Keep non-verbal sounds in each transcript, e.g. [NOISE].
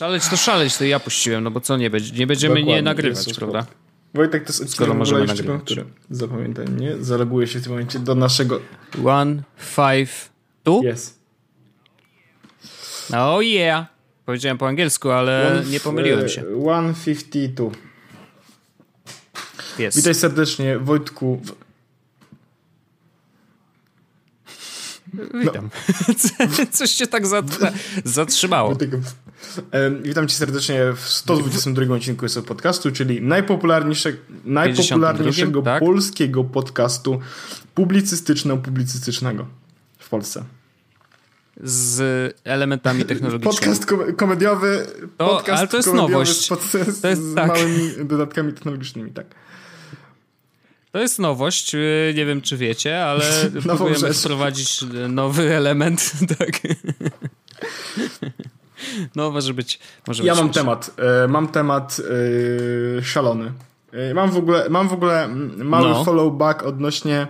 Szaleć to szaleć, to ja puściłem, no bo co nie, będzie, nie będziemy Dokładnie, nie nagrywać, jest prawda? Wojtek, to jest odcinek Skoro możemy jeszcze, nagrywać. który, zapamiętaj mnie, zaloguje się w tym momencie do naszego... One, five, two? Jest. Oh yeah! Powiedziałem po angielsku, ale One- nie pomyliłem się. e, 152. Jest. Witaj serdecznie, Wojtku. w- Witam. [LAUGHS] Coś się tak zat- zatrzymało. Witam cię serdecznie w 122 odcinku jest podcastu, czyli najpopularniejsze, najpopularniejszego tak? polskiego podcastu publicystyczno-publicystycznego w Polsce. Z elementami technologicznymi. Podcast kom- komediowy, To- podcast ale to jest nowość. Z, pod, To jest z tak. małymi dodatkami technologicznymi, tak. To jest nowość, yy, nie wiem czy wiecie, ale [LAUGHS] próbujemy rzecz. wprowadzić nowy element. [LAUGHS] Tak. [LAUGHS] [LAUGHS] No może być. Może Ja być mam temat. E, mam temat e, szalony. E, mam w ogóle, mam w ogóle mały No. follow back odnośnie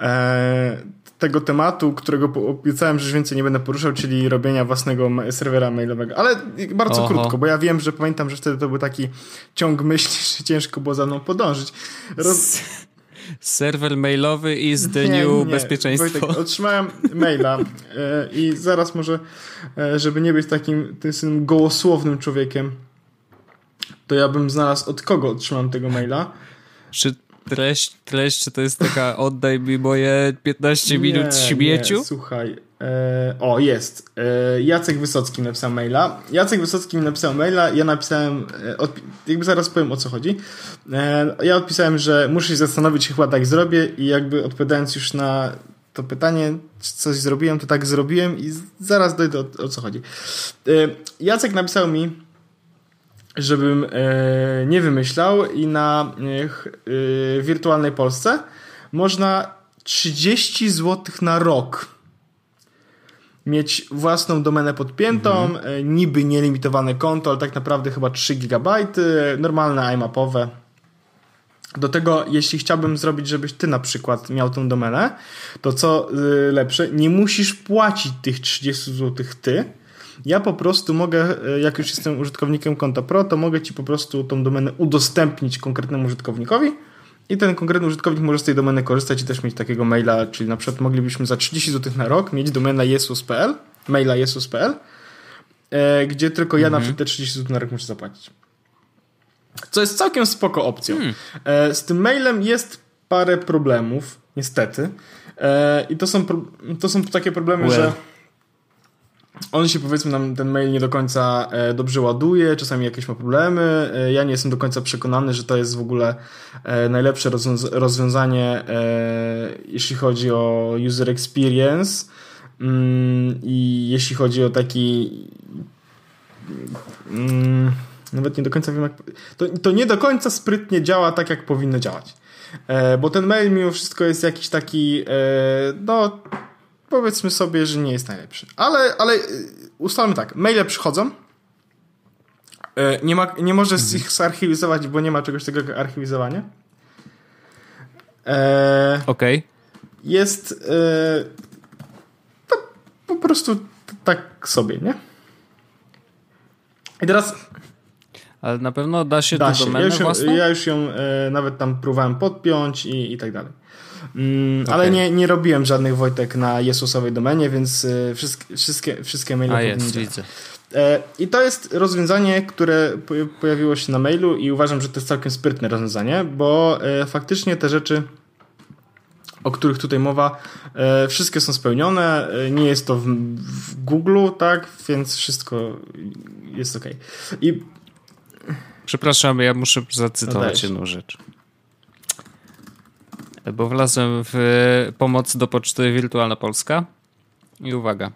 e, tego tematu, którego obiecałem, że już więcej nie będę poruszał, czyli robienia własnego serwera mailowego. Ale bardzo Oho. krótko, bo ja wiem, że pamiętam, że wtedy to był taki ciąg myśli, [LAUGHS] że ciężko było za mną podążyć. Roz... [LAUGHS] Serwer mailowy is the Nie, new nie. bezpieczeństwo. Wojtek, otrzymałem maila e, i zaraz może, e, żeby nie być takim tym gołosłownym człowiekiem, to ja bym znalazł od kogo otrzymałem tego maila. Czy treść, treść, czy to jest taka oddaj mi moje 15 minut Nie, śmieciu? Nie, słuchaj. E, o, jest. E, Jacek Wysocki napisał maila. Jacek Wysocki mi napisał maila, ja napisałem, e, jakby zaraz powiem o co chodzi. Ja odpisałem, że muszę się zastanowić, chyba tak zrobię i jakby odpowiadając już na to pytanie, czy coś zrobiłem, to tak zrobiłem i zaraz dojdę o, co chodzi. Jacek napisał mi, żebym nie wymyślał i na wirtualnej Polsce można 30 zł na rok mieć własną domenę podpiętą, e, niby nielimitowane konto, ale tak naprawdę chyba 3 GB, normalne iMapowe. Do tego, jeśli chciałbym zrobić, żebyś ty na przykład miał tą domenę, to co y, lepsze, nie musisz płacić tych 30 zł ty. Ja po prostu mogę, jak już jestem użytkownikiem konta Pro, to mogę ci po prostu tą domenę udostępnić konkretnemu użytkownikowi i ten konkretny użytkownik może z tej domeny korzystać i też mieć takiego maila, czyli na przykład moglibyśmy za 30 zł na rok mieć domenę jesus.pl, maila jesus.pl, e, gdzie tylko ja na przykład te 30 zł na rok muszę zapłacić. Co jest całkiem spoko opcją. E, z tym mailem jest parę problemów, niestety. E, I to są, pro, to są takie problemy, Well. że on się powiedzmy nam ten mail nie do końca e, dobrze ładuje, czasami jakieś ma problemy. E, ja nie jestem do końca przekonany, że to jest w ogóle e, najlepsze rozwiąz- rozwiązanie, jeśli chodzi o user experience. Mm, I jeśli chodzi o taki Mm, nawet nie do końca wiem, jak. To, to nie do końca sprytnie działa tak, jak powinno działać. Bo ten mail mimo wszystko jest jakiś taki, no, powiedzmy sobie, że nie jest najlepszy. Ale, ale e, ustalmy tak, maile przychodzą. E, nie, ma, nie możesz ich zarchiwizować, bo nie ma czegoś takiego jak archiwizowanie. E, Okej. jest e, to po prostu tak sobie, nie? I teraz Ale na pewno da się da tę się. Ja już, ją, ja już ją e, nawet tam próbowałem podpiąć i, i tak dalej. Mm, Ale Okej. nie, nie robiłem żadnych Wojtek na Jezusowej domenie, więc e, wszystkie, wszystkie, wszystkie maile A powinny jest, widzę. E, I to jest rozwiązanie, które po- pojawiło się na mailu i uważam, że to jest całkiem sprytne rozwiązanie, bo e, faktycznie te rzeczy, o których tutaj mowa, e, wszystkie są spełnione. Nie jest to w, w Google, tak, więc wszystko jest ok. I Przepraszam, ja muszę No zacytować dajesz. jedną rzecz. Bo wlazłem w pomoc do poczty Wirtualna Polska i uwaga.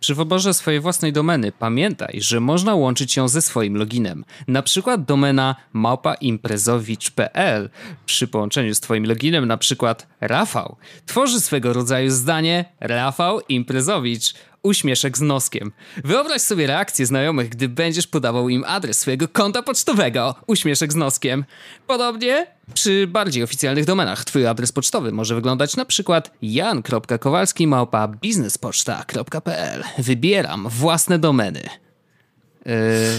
Przy wyborze swojej własnej domeny pamiętaj, że można łączyć ją ze swoim loginem. Na przykład domena małpaimprezowicz.pl przy połączeniu z twoim loginem na przykład Rafał tworzy swego rodzaju zdanie Rafał Imprezowicz uśmieszek z noskiem. Wyobraź sobie reakcję znajomych, gdy będziesz podawał im adres swojego konta pocztowego uśmieszek z noskiem. Podobnie przy bardziej oficjalnych domenach twój adres pocztowy może wyglądać na przykład jan.kowalski biznespoczta.pl Wybieram własne domeny. Yy,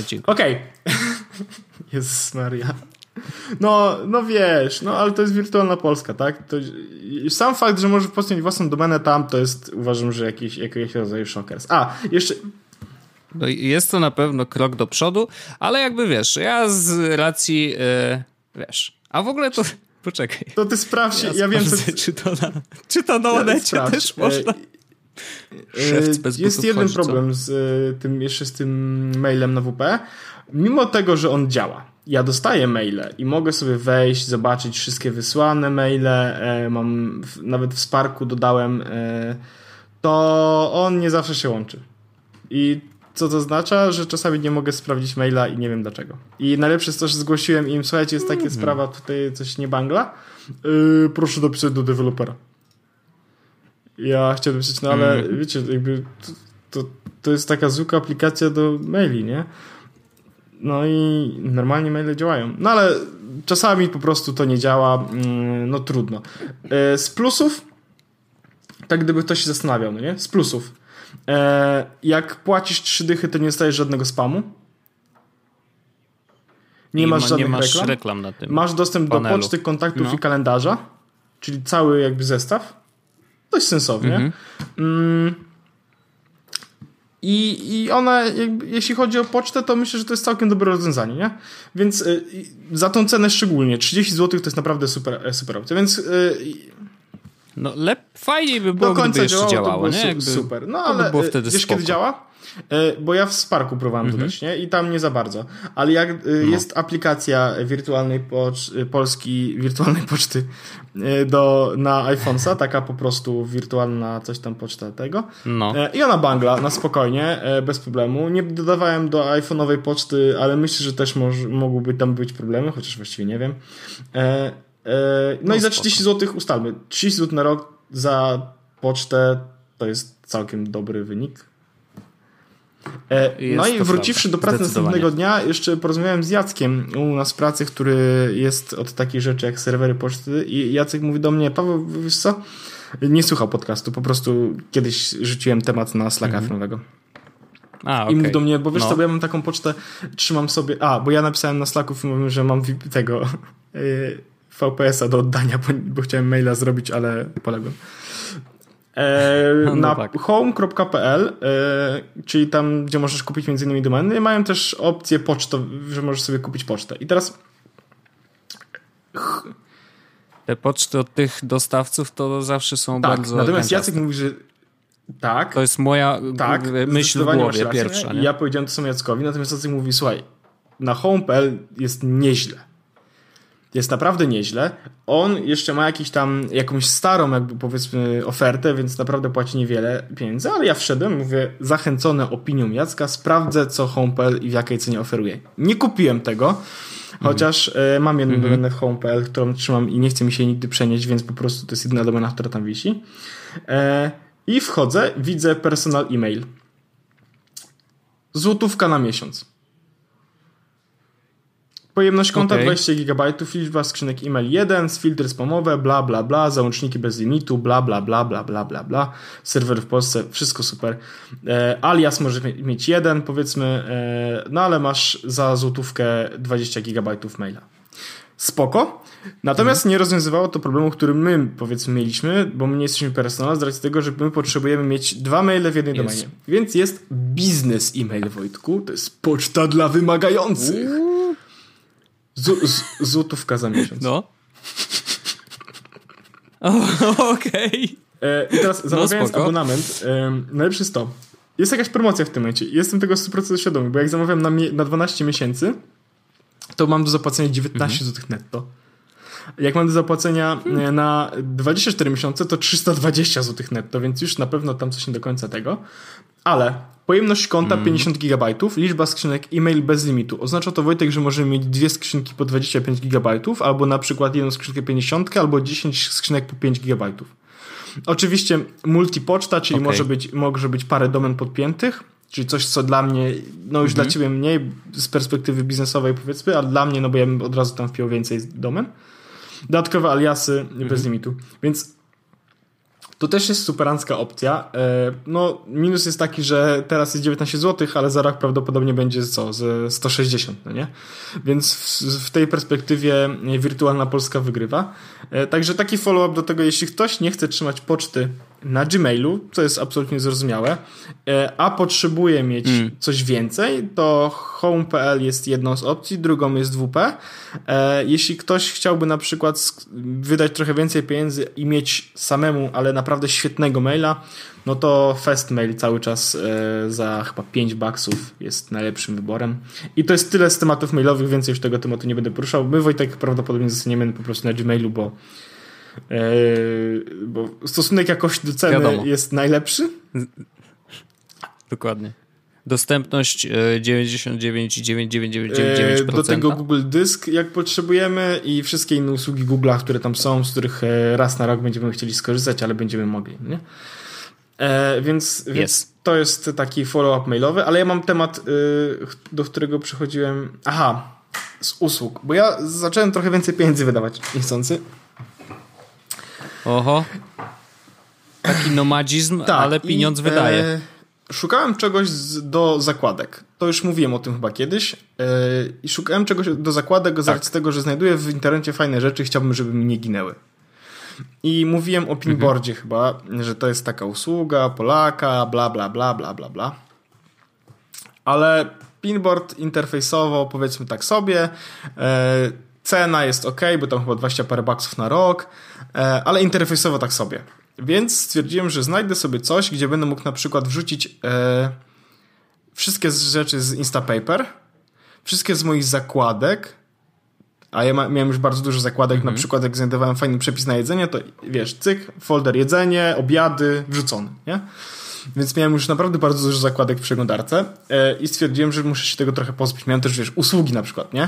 dziękuję. Okej. Okay. [LAUGHS] Jezus Maria. No, no wiesz, no ale to jest wirtualna Polska, tak? To, sam fakt, że możesz postawić własną domenę tam, to jest uważam, że jakiś, jakiegoś rodzaju szokers. A, jeszcze... No, jest to na pewno krok do przodu, ale jakby wiesz, ja z racji, yy, wiesz, a w ogóle to... [LAUGHS] Poczekaj. To ty sprawdź, ja, ja wiem, co... Czy to na, czy to na Onecie ja też można... E, jest jeden problem z e, tym, jeszcze z tym mailem na WP. Mimo tego, że on działa, ja dostaję maile i mogę sobie wejść, zobaczyć wszystkie wysłane maile, e, mam nawet w Sparku dodałem, to on nie zawsze się łączy. I co to oznacza? Że czasami nie mogę sprawdzić maila i nie wiem dlaczego. I najlepsze jest to, że zgłosiłem im, słuchajcie, jest takie mm -hmm. sprawa, tutaj coś nie bangla, yy, proszę dopisać do dewelopera. Ja chciałbym pisać, no ale mm. wiecie, jakby to, to, to jest taka zwykła aplikacja do maili, nie? No i normalnie maile działają. No ale czasami po prostu to nie działa, mm, no trudno. E, z plusów, tak gdyby ktoś się zastanawiał, no nie? Z plusów. E, jak płacisz trzy dychy, to nie dostajesz żadnego spamu. Nie, masz ma, żadnych nie masz reklam. reklam na tym masz dostęp panelu. do poczty, kontaktów no. i kalendarza, czyli cały jakby zestaw dość sensownie. Mhm. Mm. I, I ona, jakby, jeśli chodzi o pocztę, to myślę, że to jest całkiem dobre rozwiązanie, nie? Więc y, za tą cenę szczególnie, 30 zł to jest naprawdę super, e, super opcja, więc... Y, no, lep, fajniej by było, do końca gdyby jeszcze działało, działało nie? Jakby, super. No, ale by było wtedy wiesz, spoko. kiedy działa? E, bo ja w Sparku próbowałem mhm. dodać, nie? I tam nie za bardzo. Ale jak e, no. jest aplikacja wirtualnej pocz e, Polski, wirtualnej [LAUGHS] poczty do, na iPhone'a, taka po prostu wirtualna coś tam poczta tego. No. I ona bangla na spokojnie, bez problemu. Nie dodawałem do iPhone'owej poczty, ale myślę, że też moż, mogłyby tam być problemy, chociaż właściwie nie wiem. No, no i za 30 zł ustalmy. 30 zł na rok za pocztę to jest całkiem dobry wynik. E, no i wróciwszy do pracy następnego dnia, jeszcze porozmawiałem z Jackiem u nas w pracy, który jest od takich rzeczy jak serwery poczty i Jacek mówi do mnie, Paweł, wiesz co? Nie słuchał podcastu, po prostu kiedyś rzuciłem temat na Slacka mhm. nowego. A, okay. I mówi do mnie, bo wiesz no. co, bo ja mam taką pocztę, trzymam sobie, a, bo ja napisałem na Slacku i że mam tego e, [LAUGHS] VPS-a do oddania, bo, bo chciałem maila zrobić, ale poległem. E, [LAUGHS] no, na tak. home.pl, e, czyli tam, gdzie możesz kupić między innymi domeny, mają też opcję pocztą, że możesz sobie kupić pocztę. I teraz te poczty od tych dostawców to zawsze są tak, bardzo Natomiast Jacek mówi, że tak. To jest moja tak, myśl w głowie pierwsza. Nie? Ja powiedziałem to samo Jackowi, natomiast Jacek mówi, słuchaj, na home.pl jest nieźle jest naprawdę nieźle. On jeszcze ma jakiś tam, jakąś starą jakby powiedzmy ofertę, więc naprawdę płaci niewiele pieniędzy, ale ja wszedłem, mówię, zachęcony opinią Jacka, sprawdzę co Home.pl i w jakiej cenie oferuje. Nie kupiłem tego, chociaż mm. mam jedną mm -hmm. domenę Home.pl, którą trzymam i nie chcę mi się nigdy przenieść, więc po prostu to jest jedna domena, która tam wisi. E, I wchodzę, widzę personal e-mail. Złotówka na miesiąc. Pojemność konta okay. 20 GB, liczba skrzynek e-mail 1, filtry spamowe, bla bla bla, załączniki bez limitu, bla bla bla bla bla bla bla, serwer w Polsce, wszystko super. E, alias może mieć jeden, powiedzmy, e, no ale masz za złotówkę 20 GB maila. Spoko. Natomiast mhm. nie rozwiązywało to problemu, który my powiedzmy mieliśmy, bo my nie jesteśmy personal, z racji tego, że my potrzebujemy mieć dwa maile w jednej domenie. Więc jest biznes e-mail, Wojtku. To jest poczta dla wymagających. Z, z, złotówka za miesiąc. No. Okej. Okay. E, I teraz no, zamawiając no, abonament, e, najlepsze jest to. Jest jakaś promocja w tym momencie. Jestem tego 100% świadomy, bo jak zamawiam na, na 12 miesięcy, to mam do zapłacenia 19 mhm. zł netto. Jak mam do zapłacenia hmm. na 24 miesiące, to 320 zł netto, więc już na pewno tam coś nie do końca tego. Ale pojemność konta hmm. 50 GB, liczba skrzynek e-mail bez limitu. Oznacza to, Wojtek, że możemy mieć dwie skrzynki po 25 GB, albo na przykład jedną skrzynkę 50, albo 10 skrzynek po 5 GB. Oczywiście multipoczta, czyli okay. może, być, może być parę domen podpiętych, czyli coś, co dla mnie, no już dla mhm. ciebie mniej z perspektywy biznesowej powiedzmy, ale dla mnie, no bo ja bym od razu tam wpiął więcej domen. Dodatkowe aliasy mhm. bez limitu. Więc to też jest superancka opcja. E, no, minus jest taki, że teraz jest 19 zł, ale za rok prawdopodobnie będzie co? Ze 160, no nie? Więc w, w tej perspektywie wirtualna Polska wygrywa. E, także taki follow-up do tego, jeśli ktoś nie chce trzymać poczty na Gmailu, co jest absolutnie zrozumiałe, e, a potrzebuje mieć mm. coś więcej, to home.pl jest jedną z opcji, drugą jest WP. Jeśli ktoś chciałby na przykład wydać trochę więcej pieniędzy i mieć samemu, ale naprawdę świetnego maila, no to Festmail cały czas e, za chyba 5 baksów jest najlepszym wyborem. I to jest tyle z tematów mailowych, więcej już tego tematu nie będę poruszał. My Wojtek prawdopodobnie zostaniemy po prostu na Gmailu, bo, e, bo stosunek jakości do ceny Wiadomo. jest najlepszy. Dokładnie. Dostępność 99,99999%. Do tego Google Dysk, jak potrzebujemy, i wszystkie inne usługi Google'a, które tam są, z których e, raz na rok będziemy chcieli skorzystać, ale będziemy mogli. Nie? E, więc, yes. więc to jest taki follow-up mailowy, ale ja mam temat, do którego przychodziłem. Aha, z usług, bo ja zacząłem trochę więcej pieniędzy wydawać niechcący. Oho. Taki nomadzizm, tak, ale pieniądz i, wydaje. E, szukałem czegoś z, do zakładek. To już mówiłem o tym chyba kiedyś. E, I szukałem czegoś do zakładek z tak. racji tego, że znajduję w internecie fajne rzeczy i chciałbym, żeby mi nie ginęły. I mówiłem o pinboardzie mhm. chyba, że to jest taka usługa Polaka, bla, bla, bla, bla, bla, bla. Ale pinboard interfejsowo powiedzmy tak sobie. E, cena jest ok, bo tam chyba 20 parę baksów na rok, e, ale interfejsowo tak sobie. Więc stwierdziłem, że znajdę sobie coś, gdzie będę mógł na przykład wrzucić e, wszystkie rzeczy z Instapaper, wszystkie z moich zakładek, a ja miałem już bardzo dużo zakładek, mhm. na przykład jak znajdowałem fajny przepis na jedzenie, to wiesz, cyk, folder jedzenie, obiady, wrzucony, nie? Więc miałem już naprawdę bardzo dużo zakładek w przeglądarce e, i stwierdziłem, że muszę się tego trochę pozbyć. Miałem też, wiesz, usługi na przykład, nie?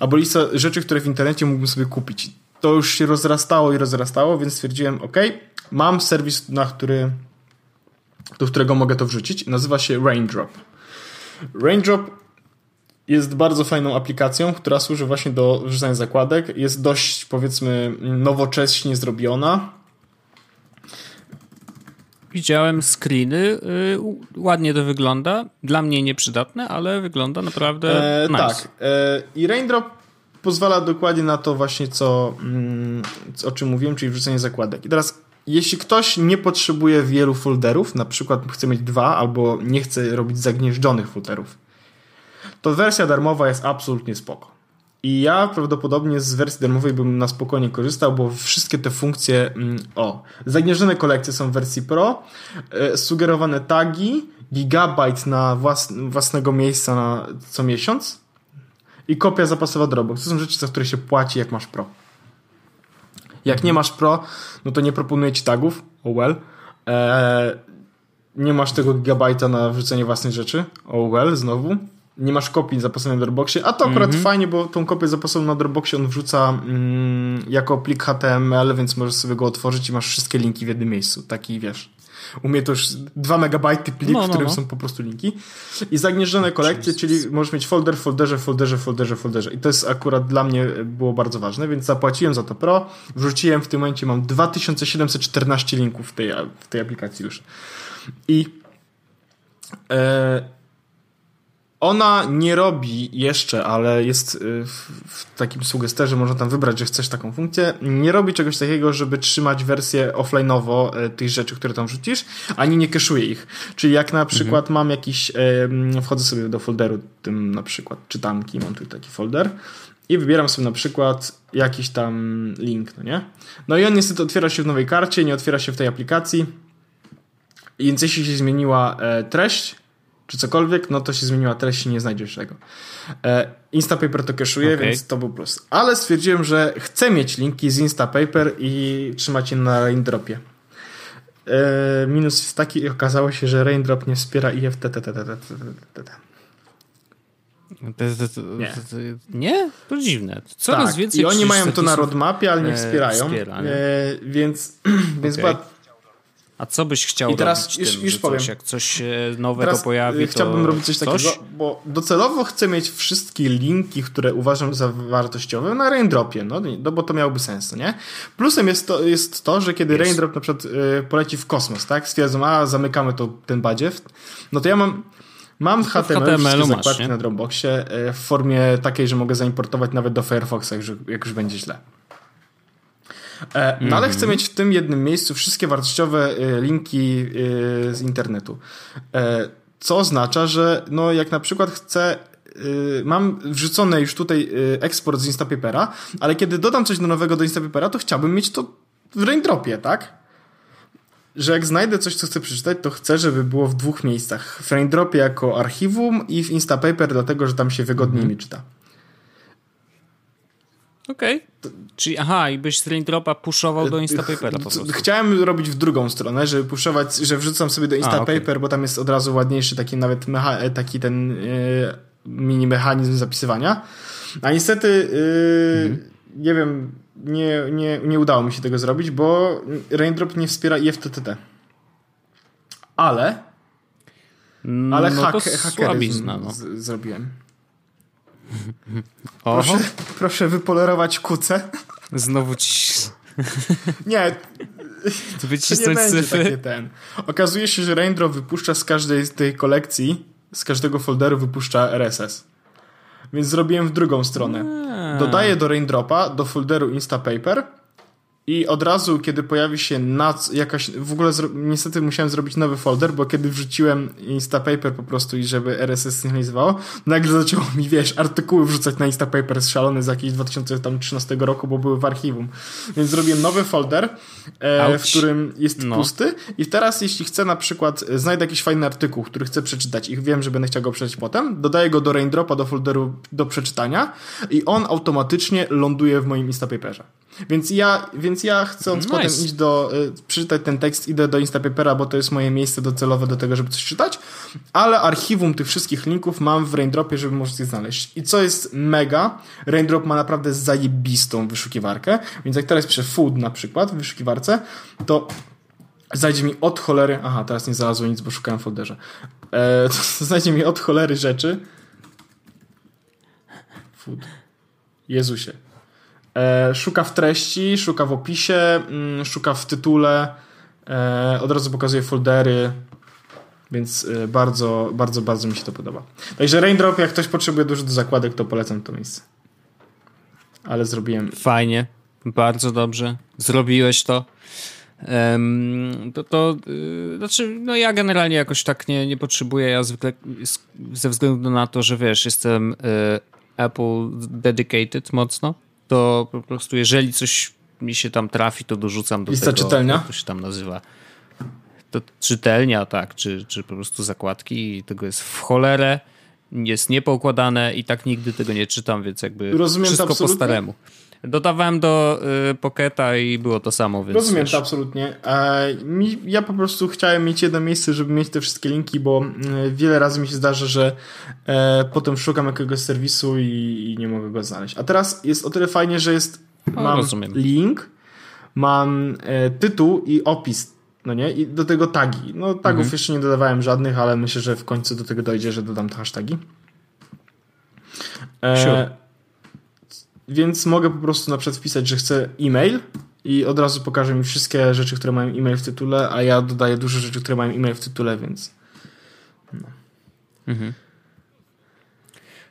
Albo lista rzeczy, które w internecie mógłbym sobie kupić. To już się rozrastało i rozrastało, więc stwierdziłem, ok, mam serwis, na który, do którego mogę to wrzucić. Nazywa się Raindrop. Raindrop jest bardzo fajną aplikacją, która służy właśnie do wrzucania zakładek. Jest dość, powiedzmy, nowocześnie zrobiona. Widziałem screeny, yy, ładnie to wygląda. Dla mnie nieprzydatne, ale wygląda naprawdę e, nice. Tak. E, I Raindrop pozwala dokładnie na to właśnie, co, mm, o czym mówiłem, czyli wrzucenie zakładek. I teraz, jeśli ktoś nie potrzebuje wielu folderów, na przykład chce mieć dwa, albo nie chce robić zagnieżdżonych folderów, to wersja darmowa jest absolutnie spoko. I ja prawdopodobnie z wersji darmowej bym na spokojnie korzystał, bo wszystkie te funkcje, mm, o, zagnieżdżone kolekcje są w wersji Pro, e, sugerowane tagi, gigabajt na włas własnego miejsca na co miesiąc i kopia zapasowa Dropbox. To są rzeczy, za które się płaci, jak masz Pro. Jak nie masz Pro, no to nie proponuję ci tagów, oh well. Eee, nie masz tego gigabajta na wrzucenie własnych rzeczy, oh well, znowu nie masz kopii zapasowej na Dropboxie, a to akurat mm -hmm. fajnie, bo tą kopię zapasową na Dropboxie on wrzuca mm, jako plik HTML, więc możesz sobie go otworzyć i masz wszystkie linki w jednym miejscu. Taki, wiesz, umie to już 2 megabajty plik, no, no, w którym no. są po prostu linki. I zagnieżdżone kolekcje, czyli możesz mieć folder, folderze, folderze, folderze, folderze. I to jest akurat dla mnie było bardzo ważne, więc zapłaciłem za to Pro. Wrzuciłem w tym momencie, mam 2714 linków w tej, w tej aplikacji już. I e, ona nie robi jeszcze, ale jest y, w takim sugesterze, można tam wybrać, że chcesz taką funkcję. Nie robi czegoś takiego, żeby trzymać wersję offline'owo y, tych rzeczy, które tam wrzucisz, ani nie keszuje ich. Czyli jak na przykład mhm. mam jakiś, wchodzę sobie do folderu, tym na przykład czytanki, mam tu taki folder i wybieram sobie na przykład jakiś tam link, no nie? No i on niestety otwiera się w nowej karcie, nie otwiera się w tej aplikacji. Więc jeśli się zmieniła e, treść, czy cokolwiek, no to się zmieniła treść i nie znajdziesz tego. E, Instapaper to cache'uje, okay. więc to był plus. Ale stwierdziłem, że chcę mieć linki z Instapaper i trzymać je na Raindropie. E, minus jest taki, okazało się, że Raindrop nie wspiera IFTTT. Nie. nie? To dziwne. Coraz tak. więcej I oni mają to na roadmapie, ale nie wspierają. Wspiera, nie? E, więc, [CLEARS THROAT] więc okay. A co byś chciał I teraz robić już, tym, już powiem. Coś, jak coś nowego teraz pojawi, chciałbym robić coś, coś? takiego, bo docelowo chcę mieć wszystkie linki, które uważam za wartościowe na raindropie, no, no bo to miałoby sens, nie? Plusem jest to, jest to że kiedy Jest. raindrop na przykład y, poleci w kosmos, tak? Stwierdzą, a zamykamy to, ten badziew, no to ja mam Mam w HTML, wszystkie masz, zakładki nie? na Dropboxie w formie takiej, że mogę zaimportować nawet do Firefoxa, jak już będzie źle. E, No ale chcę mieć w tym jednym miejscu wszystkie wartościowe y, linki y, z internetu. E, Co oznacza, że no jak na przykład chcę mam wrzucony już tutaj eksport z Instapapera, ale kiedy dodam coś do nowego do Instapapera, to chciałbym mieć to w raindropie, tak? Że jak znajdę coś, co chcę przeczytać, to chcę, żeby było w dwóch miejscach. W raindropie jako archiwum i w Instapaper, dlatego że tam się wygodniej mi czyta. Okej. Czyli aha, i byś z raindropa puszował do Instapapera po prostu. Chciałem robić w drugą stronę, żeby puszować, że wrzucam sobie do Instapaper, okej. bo tam jest od razu ładniejszy taki nawet mecha- taki ten e, mini mechanizm zapisywania. A niestety e, Mhm. nie wiem, nie, nie, nie udało mi się tego zrobić, bo Raindrop nie wspiera IFTTT. Ale ale no hak, hakeryzm no. z, zrobiłem. Oho, Proszę, proszę wypolerować kuce. znowu ci [LAUGHS] Nie, [LAUGHS] wycisnąć cyfry. takie ten. Okazuje się, że Raindrop wypuszcza z każdej z tej kolekcji, z każdego folderu wypuszcza RSS. Więc zrobiłem w drugą stronę. Dodaję do Raindropa, do folderu Instapaper i od razu, kiedy pojawi się nac, jakaś, w ogóle niestety musiałem zrobić nowy folder, bo kiedy wrzuciłem Instapaper po prostu i żeby RSS synchronizowało, nagle zaczęło mi, wiesz, artykuły wrzucać na Instapaper szalony z jakiegoś 2013 roku, bo były w archiwum. Więc zrobiłem nowy folder, e, w którym jest No. pusty i teraz jeśli chcę na przykład, e, znajdę jakiś fajny artykuł, który chcę przeczytać i wiem, że będę chciał go przeczytać potem, dodaję go do Raindropa, do folderu do przeczytania i on automatycznie ląduje w moim Instapaperze. Więc ja, więc ja chcąc Nice. potem iść do, y, przeczytać ten tekst, idę do Instapapera, bo to jest moje miejsce docelowe do tego, żeby coś czytać, ale archiwum tych wszystkich linków mam w Raindropie, żeby możecie znaleźć. I co jest mega, Raindrop ma naprawdę zajebistą wyszukiwarkę, więc jak teraz piszę food na przykład w wyszukiwarce, to znajdzie mi od cholery, aha, teraz nie znalazło nic, bo szukałem w folderze, e, [LAUGHS] to znajdzie mi od cholery rzeczy, food, Jezusie, szuka w treści, szuka w opisie, mm, szuka w tytule, e, od razu pokazuje foldery, więc e, bardzo, bardzo, bardzo mi się to podoba. Także Raindrop, jak ktoś potrzebuje dużo do zakładek, to polecam to miejsce. Ale zrobiłem. Fajnie, bardzo dobrze. Zrobiłeś to. Em, to, to y, znaczy, no ja generalnie jakoś tak nie, nie potrzebuję. Ja zwykle ze względu na to, że wiesz, jestem y, Apple dedicated mocno, to po prostu jeżeli coś mi się tam trafi, to dorzucam do Lista tego. czytelnia? To się tam nazywa? To czytelnia, tak, czy, czy po prostu zakładki i tego jest w cholerę. Jest niepoukładane i tak nigdy tego nie czytam, więc jakby Rozumiem wszystko po staremu. Dodawałem do y, Pocketa i było to samo, więc Rozumiem to absolutnie. E, mi, ja po prostu chciałem mieć jedno miejsce, żeby mieć te wszystkie linki, bo mm, wiele razy mi się zdarza, że e, potem szukam jakiegoś serwisu i, i nie mogę go znaleźć. A teraz jest o tyle fajnie, że jest O, mam rozumiem. link, mam e, tytuł i opis, no nie? I do tego tagi. No tagów Mhm. jeszcze nie dodawałem żadnych, ale myślę, że w końcu do tego dojdzie, że dodam te hasztagi. E, Sure. Więc mogę po prostu na przykład wpisać, że chcę e-mail i od razu pokaże mi wszystkie rzeczy, które mają e-mail w tytule, a ja dodaję dużo rzeczy, które mają e-mail w tytule, więc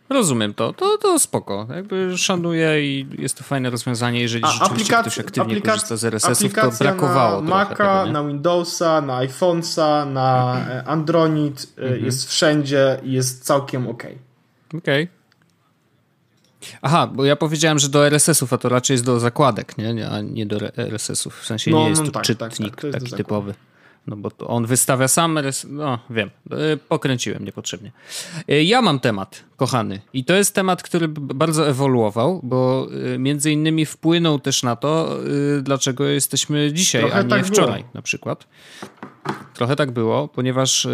Rozumiem to, to, to spoko. Jakby szanuję i jest to fajne rozwiązanie, jeżeli A rzeczywiście aplikac- ktoś aktywnie aplikac- korzysta z RSS-ów, to brakowało na Maca, tego, na Windowsa, na iPhone'a, na e, Android, e, Mhm. jest wszędzie i jest całkiem ok. Okej. Aha, bo ja powiedziałem, że do RSS-ów, a to raczej jest do zakładek, nie? a nie do RSS-ów. W sensie No, nie jest no to tak, czytnik tak, tak, jest taki typowy. No bo on wystawia sam RSS. No wiem, Y, pokręciłem niepotrzebnie. Y, Ja mam temat, kochany. I to jest temat, który bardzo ewoluował, bo y, między innymi wpłynął też na to, dlaczego jesteśmy dzisiaj, Trochę a nie tak wczoraj było. na przykład. Trochę tak było, ponieważ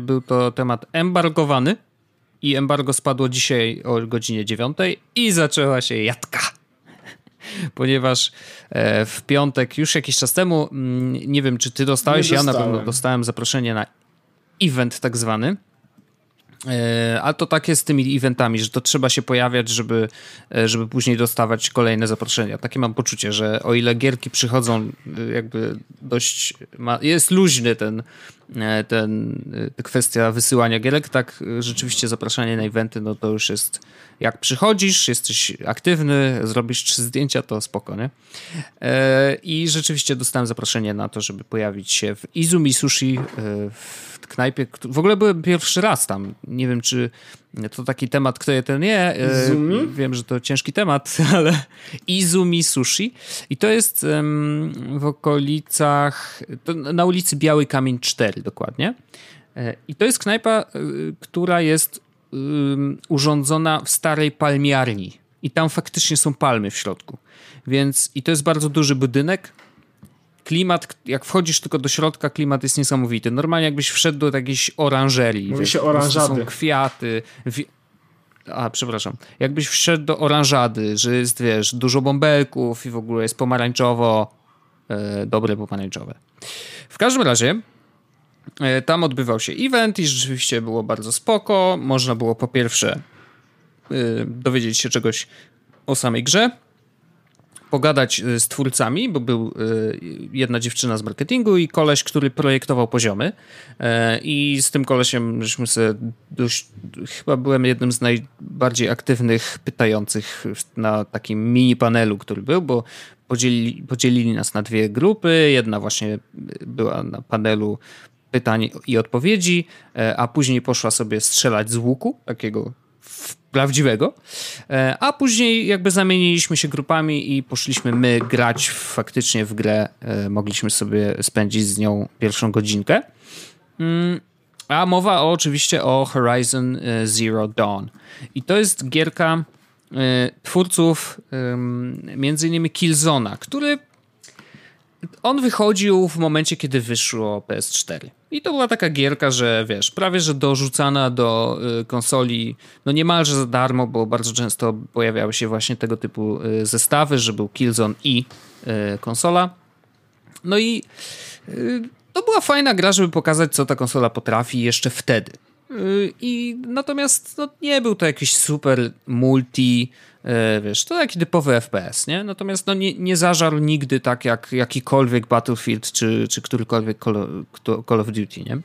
był to temat embargowany i embargo spadło dzisiaj o godzinie 9 i zaczęła się jadka. ponieważ e, w piątek, już jakiś czas temu, mm, nie wiem czy ty dostałeś, ja na pewno dostałem zaproszenie na event tak zwany. E, a to tak jest z tymi eventami, że to trzeba się pojawiać, żeby, e, żeby później dostawać kolejne zaproszenia. Takie mam poczucie, że o ile gierki przychodzą jakby dość... Ma, jest luźny ten, ten kwestia wysyłania gierek, tak rzeczywiście zapraszanie na eventy, no to już jest jak przychodzisz, jesteś aktywny, zrobisz trzy zdjęcia, to spoko, nie? E, I rzeczywiście dostałem zaproszenie na to, żeby pojawić się w Izumi Sushi, e, w knajpie. W ogóle byłem pierwszy raz tam. Nie wiem, czy to taki temat, kto je ten nie. E, Izumi? Wiem, że to ciężki temat, [LAUGHS] ale Izumi Sushi. I to jest w okolicach, na ulicy Biały Kamień 4 dokładnie. I to jest knajpa, która jest urządzona w starej palmiarni. I tam faktycznie są palmy w środku. Więc i to jest bardzo duży budynek. Klimat, jak wchodzisz tylko do środka, klimat jest niesamowity. Normalnie jakbyś wszedł do jakiejś oranżerii. Mówi się oranżady. Są kwiaty. A, przepraszam. Jakbyś wszedł do oranżady, że jest, wiesz, dużo bąbelków i w ogóle jest pomarańczowo, e, dobre pomarańczowe. W każdym razie E, tam odbywał się event i rzeczywiście było bardzo spoko. Można było po pierwsze e, dowiedzieć się czegoś o samej grze, pogadać e, z twórcami, bo był jedna dziewczyna z marketingu i koleś, który projektował poziomy. I z tym kolesiem żeśmy sobie dość, chyba byłem jednym z najbardziej aktywnych pytających na takim mini panelu, który był, bo podzielili, podzielili nas na dwie grupy. Jedna właśnie była na panelu pytań i odpowiedzi, e, a później poszła sobie strzelać z łuku, takiego prawdziwego, e, a później jakby zamieniliśmy się grupami i poszliśmy my grać faktycznie w grę. E, mogliśmy sobie spędzić z nią pierwszą godzinkę. Mm, a mowa o, oczywiście o Horizon Zero Dawn. I to jest gierka twórców między innymi Killzona, który on wychodził w momencie, kiedy wyszło PS4. I to była taka gierka, że wiesz, prawie że dorzucana do y, konsoli, no niemalże za darmo, bo bardzo często pojawiały się właśnie tego typu y, zestawy, że był Killzone i y, konsola. No i to była fajna gra, żeby pokazać, co ta konsola potrafi jeszcze wtedy. I natomiast no, nie był to jakiś super multi wiesz, to taki typowy FPS, nie? Natomiast no, nie, nie zażarł nigdy tak jak jakikolwiek Battlefield czy, czy którykolwiek Call, Call of Duty, nie?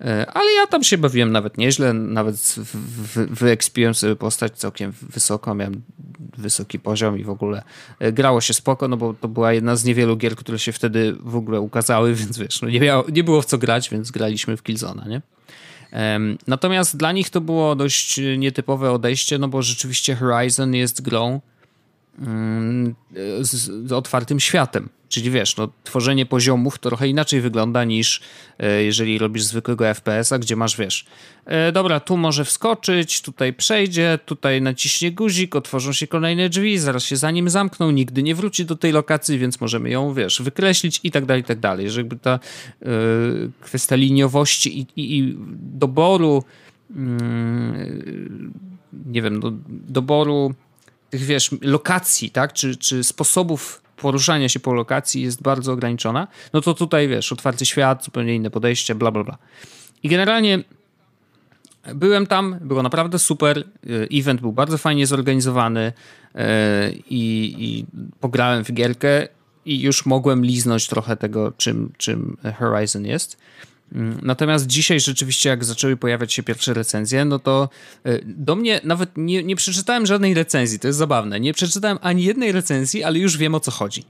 E, ale ja tam się bawiłem nawet nieźle, nawet wyekspiłem sobie postać całkiem wysoko, miałem wysoki poziom i w ogóle e, grało się spoko, no bo to była jedna z niewielu gier, które się wtedy w ogóle ukazały, [LAUGHS] więc wiesz, no nie, miało, nie było w co grać, więc graliśmy w Killzona, nie? Natomiast dla nich to było dość nietypowe odejście, no bo rzeczywiście Horizon jest grą z, z otwartym światem. Czyli wiesz, no, tworzenie poziomów trochę inaczej wygląda niż e, jeżeli robisz zwykłego FPS-a, gdzie masz, wiesz, e, dobra, tu może wskoczyć, tutaj przejdzie, tutaj naciśnie guzik, otworzą się kolejne drzwi, zaraz się za nim zamkną, nigdy nie wróci do tej lokacji, więc możemy ją, wiesz, wykreślić i tak dalej, i tak dalej. Że jakby ta e, kwestia liniowości i, i, i doboru mm, nie wiem, do, doboru tych, wiesz, lokacji, tak, czy, czy sposobów poruszania się po lokacji jest bardzo ograniczona, no to tutaj wiesz, otwarty świat, zupełnie inne podejście, bla bla bla. I generalnie byłem tam, było naprawdę super. E, event był bardzo fajnie zorganizowany e, i, i pograłem w gierkę i już mogłem liznąć trochę tego, czym, czym Horizon jest. Mm, natomiast dzisiaj rzeczywiście, jak zaczęły pojawiać się pierwsze recenzje, no to e, do mnie nawet nie, nie przeczytałem żadnej recenzji, to jest zabawne. Nie przeczytałem ani jednej recenzji, ale już wiem o co chodzi.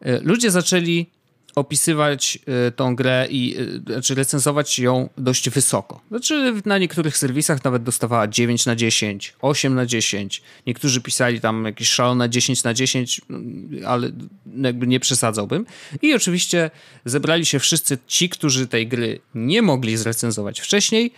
E, ludzie zaczęli opisywać e, tą grę i znaczy recenzować ją dość wysoko. Znaczy na niektórych serwisach nawet dostawała 9 na 10, 8 na 10. Niektórzy pisali tam jakieś szalone 10 na 10, mm, ale jakby nie przesadzałbym. I oczywiście zebrali się wszyscy ci, którzy tej gry nie mogli zrecenzować wcześniej,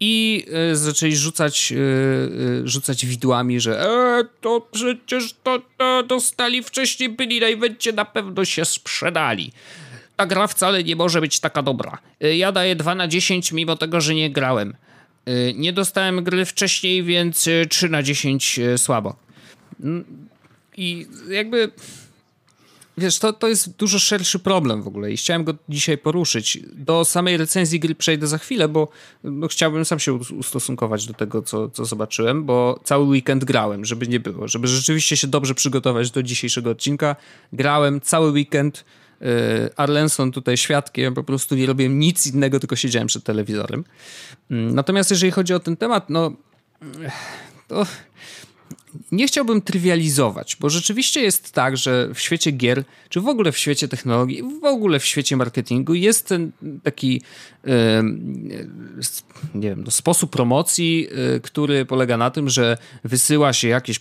I e, zaczęli rzucać, e, e, rzucać widłami, że e, to przecież to, to dostali wcześniej, byli na evencie, na pewno się sprzedali. Ta gra wcale nie może być taka dobra. Ja daję 2 na 10, mimo tego, że nie grałem. Nie dostałem gry wcześniej, więc 3 na 10 słabo. Mm, I jakby wiesz, to, to jest dużo szerszy problem w ogóle i chciałem go dzisiaj poruszyć. Do samej recenzji gry przejdę za chwilę, bo no, chciałbym sam się ustosunkować do tego, co, co zobaczyłem, bo cały weekend grałem, żeby nie było, żeby rzeczywiście się dobrze przygotować do dzisiejszego odcinka. Grałem cały weekend. Y, Arlenson tutaj świadkiem, po prostu nie robiłem nic innego, tylko siedziałem przed telewizorem. Mm, natomiast jeżeli chodzi o ten temat, no to nie chciałbym trywializować, bo rzeczywiście jest tak, że w świecie gier, czy w ogóle w świecie technologii, w ogóle w świecie marketingu jest ten taki nie wiem, no, sposób promocji, y, który polega na tym, że wysyła się jakieś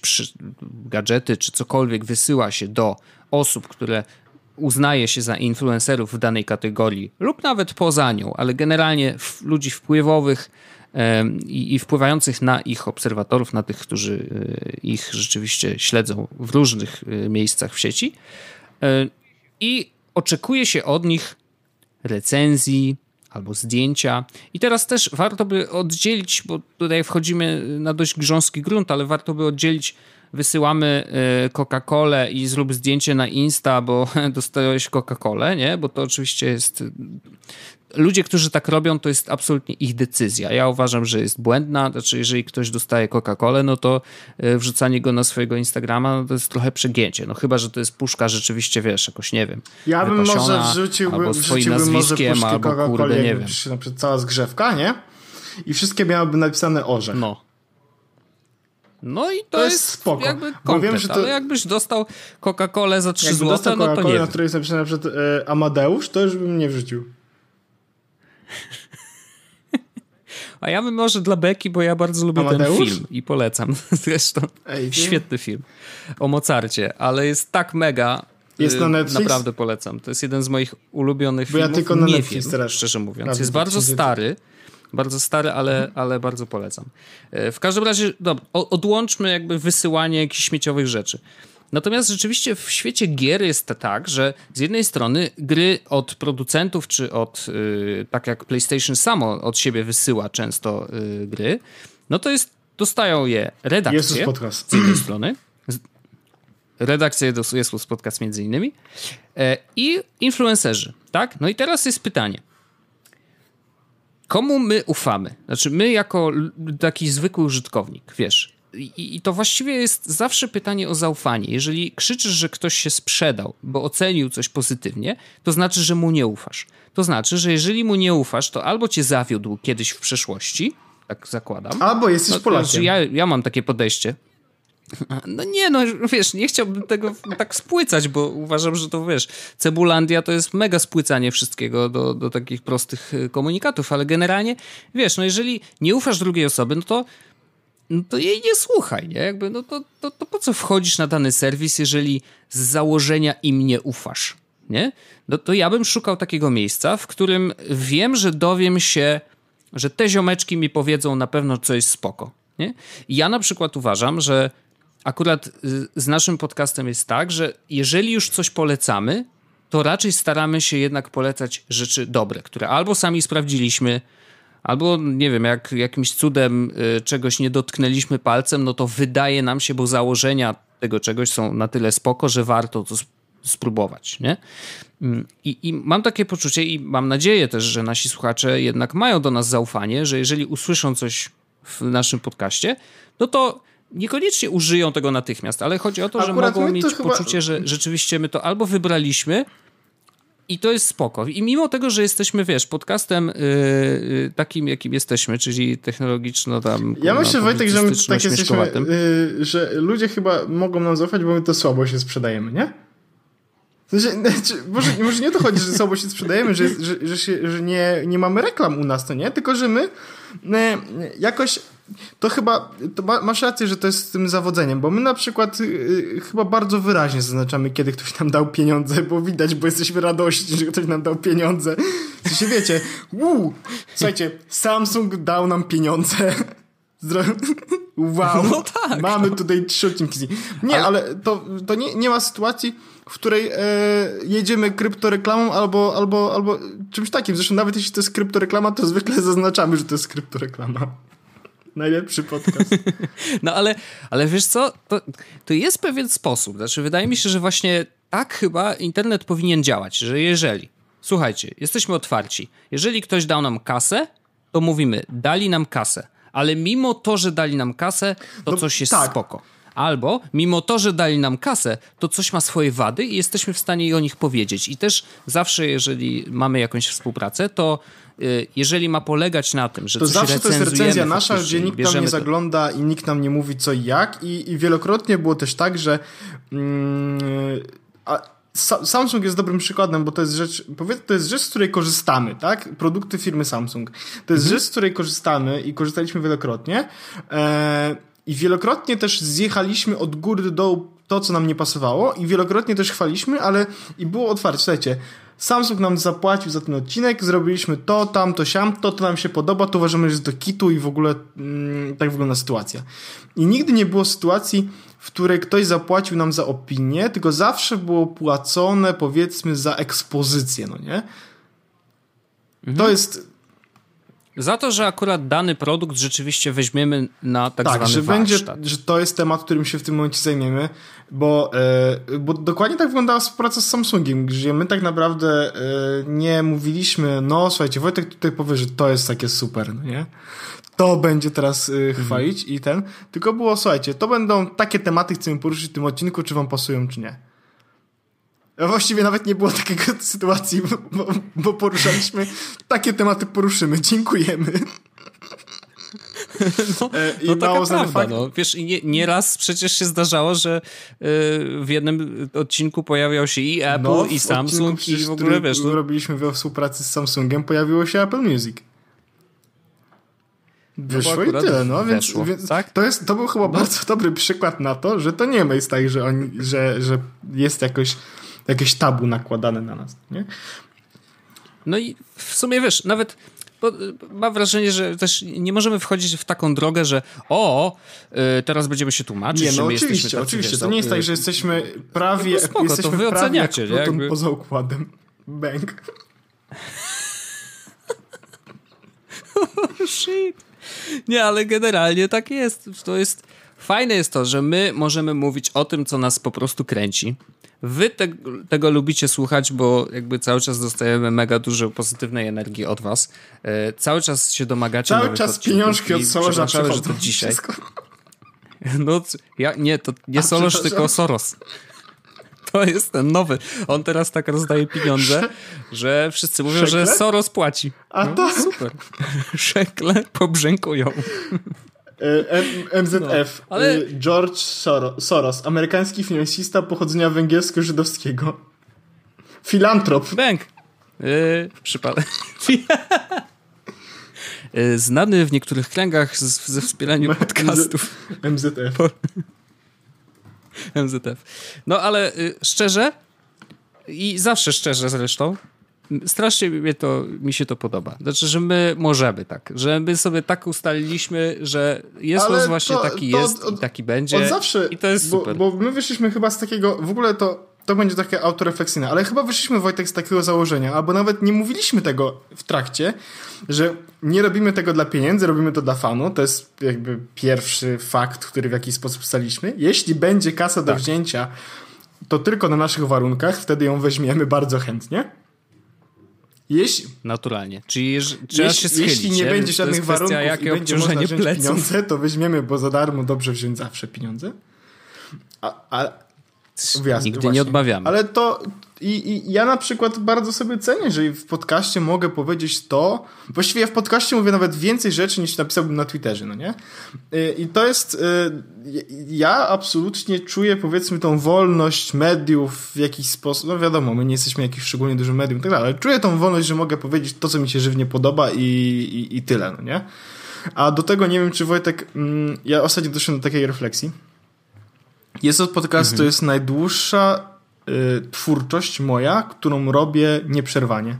gadżety czy cokolwiek wysyła się do osób, które uznaje się za influencerów w danej kategorii lub nawet poza nią, ale generalnie ludzi wpływowych, i, wpływających na ich obserwatorów, na tych, którzy e, ich rzeczywiście śledzą w różnych e, miejscach w sieci. E, I oczekuje się od nich recenzji albo zdjęcia. I teraz też warto by oddzielić, bo tutaj wchodzimy na dość grząski grunt, ale warto by oddzielić wysyłamy Coca-Colę i zrób zdjęcie na Insta, bo [LAUGHS] dostałeś Coca-Colę, nie? Bo to oczywiście jest ludzie, którzy tak robią, to jest absolutnie ich decyzja. Ja uważam, że jest błędna. Znaczy, jeżeli ktoś dostaje Coca-Colę, no to e, wrzucanie go na swojego Instagrama no to jest trochę przegięcie. No chyba, że to jest puszka rzeczywiście, wiesz, jakoś, nie wiem. Ja bym może wrzucił, albo swoim nazwiskiem, albo kurde, nie wiem. Na przykład cała zgrzewka, nie? I wszystkie miałyby napisane orze. No. No i to, to jest, jest spoko. jakby komplet, wiem, że to... ale jakbyś dostał Coca-Colę za 3 zł, no to nie na której jest napisane na przykład e, Amadeusz, to już bym nie wrzucił. A ja bym może dla Beki, bo ja bardzo lubię Amadeusz? ten film i polecam. [LAUGHS] Zresztą Ej, świetny film o Mozarcie, ale jest tak mega. Jest na y, Netflix? Naprawdę polecam. To jest jeden z moich ulubionych bo filmów. Ja tylko na Nie Netflix teraz. szczerze mówiąc. Jest bardzo stary. Bardzo stary, ale, ale bardzo polecam. E, w każdym razie, dobra, odłączmy jakby wysyłanie jakichś śmieciowych rzeczy. Natomiast rzeczywiście w świecie gier jest tak, że z jednej strony gry od producentów, czy od, yy, tak jak PlayStation samo od siebie wysyła często yy, gry, no to jest, dostają je redakcje z jednej strony, redakcja jest Podcast między innymi yy, i influencerzy, tak? No i teraz jest pytanie. Komu my ufamy? Znaczy my jako taki zwykły użytkownik, wiesz, i, I, to właściwie jest zawsze pytanie o zaufanie. Jeżeli krzyczysz, że ktoś się sprzedał, bo ocenił coś pozytywnie, to znaczy, że mu nie ufasz. To znaczy, że jeżeli mu nie ufasz, to albo cię zawiódł kiedyś w przeszłości, tak zakładam. Albo jesteś no, Polakiem. Znaczy ja, ja mam takie podejście. [LAUGHS] No nie, no wiesz, nie chciałbym tego tak spłycać, bo uważam, że to wiesz, Cebulandia to jest mega spłycanie wszystkiego do, do takich prostych y, komunikatów, ale generalnie, wiesz, no jeżeli nie ufasz drugiej osoby, no to no to jej nie słuchaj, nie? Jakby, no to, to, to po co wchodzisz na dany serwis, jeżeli z założenia im nie ufasz, nie? No to ja bym szukał takiego miejsca, w którym wiem, że dowiem się, że te ziomeczki mi powiedzą na pewno coś spoko, nie? Ja na przykład uważam, że akurat y, z naszym podcastem jest tak, że jeżeli już coś polecamy, to raczej staramy się jednak polecać rzeczy dobre, które albo sami sprawdziliśmy, Albo nie wiem, jak jakimś cudem y, czegoś nie dotknęliśmy palcem, no to wydaje nam się, bo założenia tego czegoś są na tyle spoko, że warto to spróbować, nie? Mm, I, I, mam takie poczucie i mam nadzieję też, że nasi słuchacze jednak mają do nas zaufanie, że jeżeli usłyszą coś w naszym podcaście, no to niekoniecznie użyją tego natychmiast, ale chodzi o to, że Akurat mogą mieć chyba... poczucie, że rzeczywiście my to albo wybraliśmy, i to jest spoko. I mimo tego, że jesteśmy, wiesz, podcastem yy, takim, jakim jesteśmy, czyli technologiczno tam. Ja myślę, Wojtek, że my tak jesteśmy, yy, że ludzie chyba mogą nam zaufać, bo my to słabo się sprzedajemy, nie? Sensie, [LAUGHS] znaczy, może, może nie to chodzi, że słabo się sprzedajemy, że, że, że, się, że nie, nie mamy reklam u nas, to nie? Tylko, że my yy, jakoś to chyba, to masz rację, że to jest z tym zawodzeniem, bo my na przykład yy, chyba bardzo wyraźnie zaznaczamy, kiedy ktoś nam dał pieniądze, bo widać, bo jesteśmy radości, że ktoś nam dał pieniądze. Co się wiecie, uu, słuchajcie, Samsung dał nam pieniądze. [LAUGHS] Wow, no tak, mamy tutaj trzy odcinki. Nie, ale, ale to, to nie, nie ma sytuacji, w której e, jedziemy kryptoreklamą albo, albo, albo czymś takim. Zresztą nawet jeśli to jest kryptoreklama, to zwykle zaznaczamy, że to jest kryptoreklama. Najlepszy podcast. [LAUGHS] No ale, ale wiesz co, to, to jest pewien sposób. Znaczy, wydaje mi się, że właśnie tak chyba internet powinien działać, że jeżeli, słuchajcie, jesteśmy otwarci, jeżeli ktoś dał nam kasę, to mówimy, dali nam kasę, ale mimo to, że dali nam kasę, to no, coś jest tak. spoko. Albo, mimo to, że dali nam kasę, to coś ma swoje wady i jesteśmy w stanie o nich powiedzieć. I też zawsze, jeżeli mamy jakąś współpracę, to y, jeżeli ma polegać na tym, że to coś zawsze to jest recenzja nasza, gdzie nikt tam nie to... zagląda i nikt nam nie mówi co i jak i, i wielokrotnie było też tak, że mm, a, Samsung jest dobrym przykładem, bo to jest rzecz, powiedz, to jest rzecz, z której korzystamy, tak? Produkty firmy Samsung. To jest mhm. rzecz, z której korzystamy i korzystaliśmy wielokrotnie. E, I wielokrotnie też zjechaliśmy od góry do dołu to, co nam nie pasowało i wielokrotnie też chwaliśmy, ale i było otwarcie. Słuchajcie, Samsung nam zapłacił za ten odcinek, zrobiliśmy to, tam, to, siam, to, to nam się podoba, to uważamy, że jest do kitu i w ogóle mm, tak wygląda sytuacja. I nigdy nie było sytuacji, w której ktoś zapłacił nam za opinię, tylko zawsze było płacone, powiedzmy, za ekspozycję, no nie? Mhm. To jest za to, że akurat dany produkt rzeczywiście weźmiemy na tak, tak zwany że warsztat. będzie, że to jest temat, którym się w tym momencie zajmiemy, bo, e, bo dokładnie tak wyglądała współpraca z Samsungiem, gdzie my tak naprawdę e, nie mówiliśmy, no słuchajcie, Wojtek tutaj powie, że to jest takie super, no nie? To będzie teraz e, chwalić mhm. i ten, tylko było, słuchajcie, to będą takie tematy, chcemy poruszyć w tym odcinku, czy wam pasują, czy nie. Właściwie nawet nie było takiej [LAUGHS] sytuacji, bo, bo poruszaliśmy takie tematy poruszymy. Dziękujemy. [LAUGHS] No, I no mało prawda, no. Wiesz, nie, nieraz przecież się zdarzało, że y, w jednym odcinku pojawiał się i Apple, no, i Samsung, i w ogóle, wiesz... No... robiliśmy we współpracy z Samsungiem, pojawiło się Apple Music. Wyszło no i tyle, no więc, więc tak? to, jest, to był chyba no. bardzo dobry przykład na to, że to nie jest tak, że, oni, że, że jest jakoś jakieś tabu nakładane na nas, nie? No i w sumie wiesz, nawet bo mam wrażenie, że też nie możemy wchodzić w taką drogę, że o, y, teraz będziemy się tłumaczyć, nie, no oczywiście, tacy, oczywiście. Wiesz, to nie jest tak, że jesteśmy prawie, no spoko, jesteśmy to wy prawie jak jakby... poza układem. Bang. oh, [LAUGHS] shit. Nie, ale generalnie tak jest. To jest fajne jest to, że my możemy mówić o tym, co nas po prostu kręci. Wy te, tego lubicie słuchać, bo jakby cały czas dostajemy mega dużo pozytywnej energii od was. E, cały czas się domagacie Cały czas pieniążki od Sorosza że to dzisiaj. [LAUGHS] No, ja, nie, to nie Soros, tylko Soros. [LAUGHS] To jest ten nowy. On teraz tak rozdaje pieniądze, że wszyscy mówią, Szekle? że Soros płaci. A no, to super. [LAUGHS] Szekle pobrzękują. E, MZF. No, ale... Y, George Soros, amerykański finansista pochodzenia węgiersko-żydowskiego. Filantrop. Bank. Yy, przypadek. [LAUGHS] Y, znany w niektórych kręgach ze wspieraniu podcastów. MZF. MZF. No ale y, szczerze i zawsze szczerze zresztą, strasznie mnie to, mi się to podoba. Znaczy, że my możemy tak, że my sobie tak ustaliliśmy, że jest los właśnie to, taki to, jest od, i taki będzie od zawsze, i to jest bo, super. Bo my wyszliśmy chyba z takiego, w ogóle to to będzie takie autorefleksyjne, ale chyba wyszliśmy Wojtek z takiego założenia, albo nawet nie mówiliśmy tego w trakcie, że nie robimy tego dla pieniędzy, robimy to dla fanu. To jest jakby pierwszy fakt, który w jakiś sposób staliśmy. Jeśli będzie kasa do tak. wzięcia, to tylko na naszych warunkach, wtedy ją weźmiemy bardzo chętnie. Jeśli, Naturalnie. Czyli jeż, trzeba jeśli, się schylić. Jeśli nie będzie żadnych warunków jakie i będzie można wziąć pleców. pieniądze, to weźmiemy, bo za darmo dobrze wziąć zawsze pieniądze. A, a, Nigdy właśnie. nie odmawiamy. Ale to i, i ja na przykład bardzo sobie cenię, że w podcaście mogę powiedzieć to. Właściwie ja w podcaście mówię nawet więcej rzeczy niż napisałbym na Twitterze, no nie? I to jest. Y, ja absolutnie czuję, powiedzmy, tą wolność mediów w jakiś sposób. No wiadomo, my nie jesteśmy jakimś szczególnie dużym medium i tak dalej, ale czuję tą wolność, że mogę powiedzieć to, co mi się żywnie podoba i, i, i tyle, no nie? A do tego nie wiem, czy Wojtek. Mm, ja ostatnio doszedłem do takiej refleksji jest od podcastu, mhm. to jest najdłuższa y, twórczość moja, którą robię nieprzerwanie.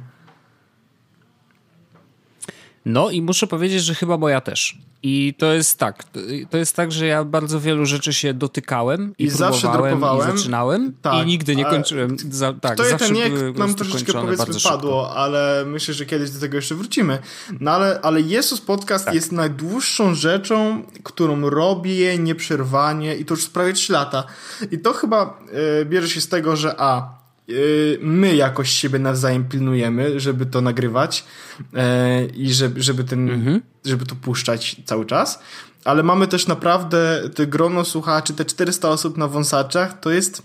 No i muszę powiedzieć, że chyba moja też. I to jest tak, to jest tak, że ja bardzo wielu rzeczy się dotykałem i, I zawsze dropowałem i zaczynałem tak, i nigdy nie kończyłem. Za, tak, to zawsze ten jak nam troszeczkę powiedzmy padło, ale myślę, że kiedyś do tego jeszcze wrócimy. No ale, ale Jesus Podcast tak. jest najdłuższą rzeczą, którą robię nieprzerwanie i to już prawie 3 lata. I to chyba y, bierze się z tego, że a, my jakoś siebie nawzajem pilnujemy, żeby to nagrywać e, i żeby, żeby, ten, mhm. żeby to puszczać cały czas. Ale mamy też naprawdę te grono słuchaczy, te 400 osób na wąsaczach, to jest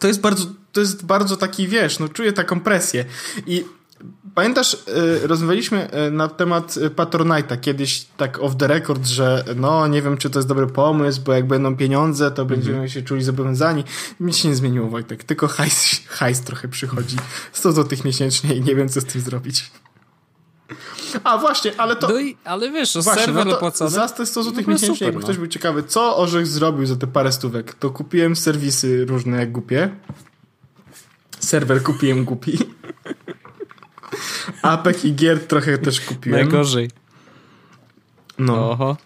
to jest bardzo, to jest bardzo taki, wiesz, no czuję taką presję i Pamiętasz, y, rozmawialiśmy y, na temat Patronite'a kiedyś tak off the record, że no nie wiem, czy to jest dobry pomysł, bo jak będą pieniądze, to będziemy mm -hmm. się czuli zobowiązani. Nic się nie zmieniło, Wojtek, tylko hajs, hajs trochę przychodzi. 100 zł miesięcznie i nie wiem, co z tym zrobić. A właśnie, ale to. No i, ale wiesz, właśnie, serwer no opłacony. Za te 100 zł miesięcznie, super, jakby no. ktoś był ciekawy, co Orzech zrobił za te parę stówek, to kupiłem serwisy różne jak głupie. Serwer kupiłem głupi. [LAUGHS] [LAUGHS] Apek i gier trochę też kupiłem. Najgorzej. No. Oho.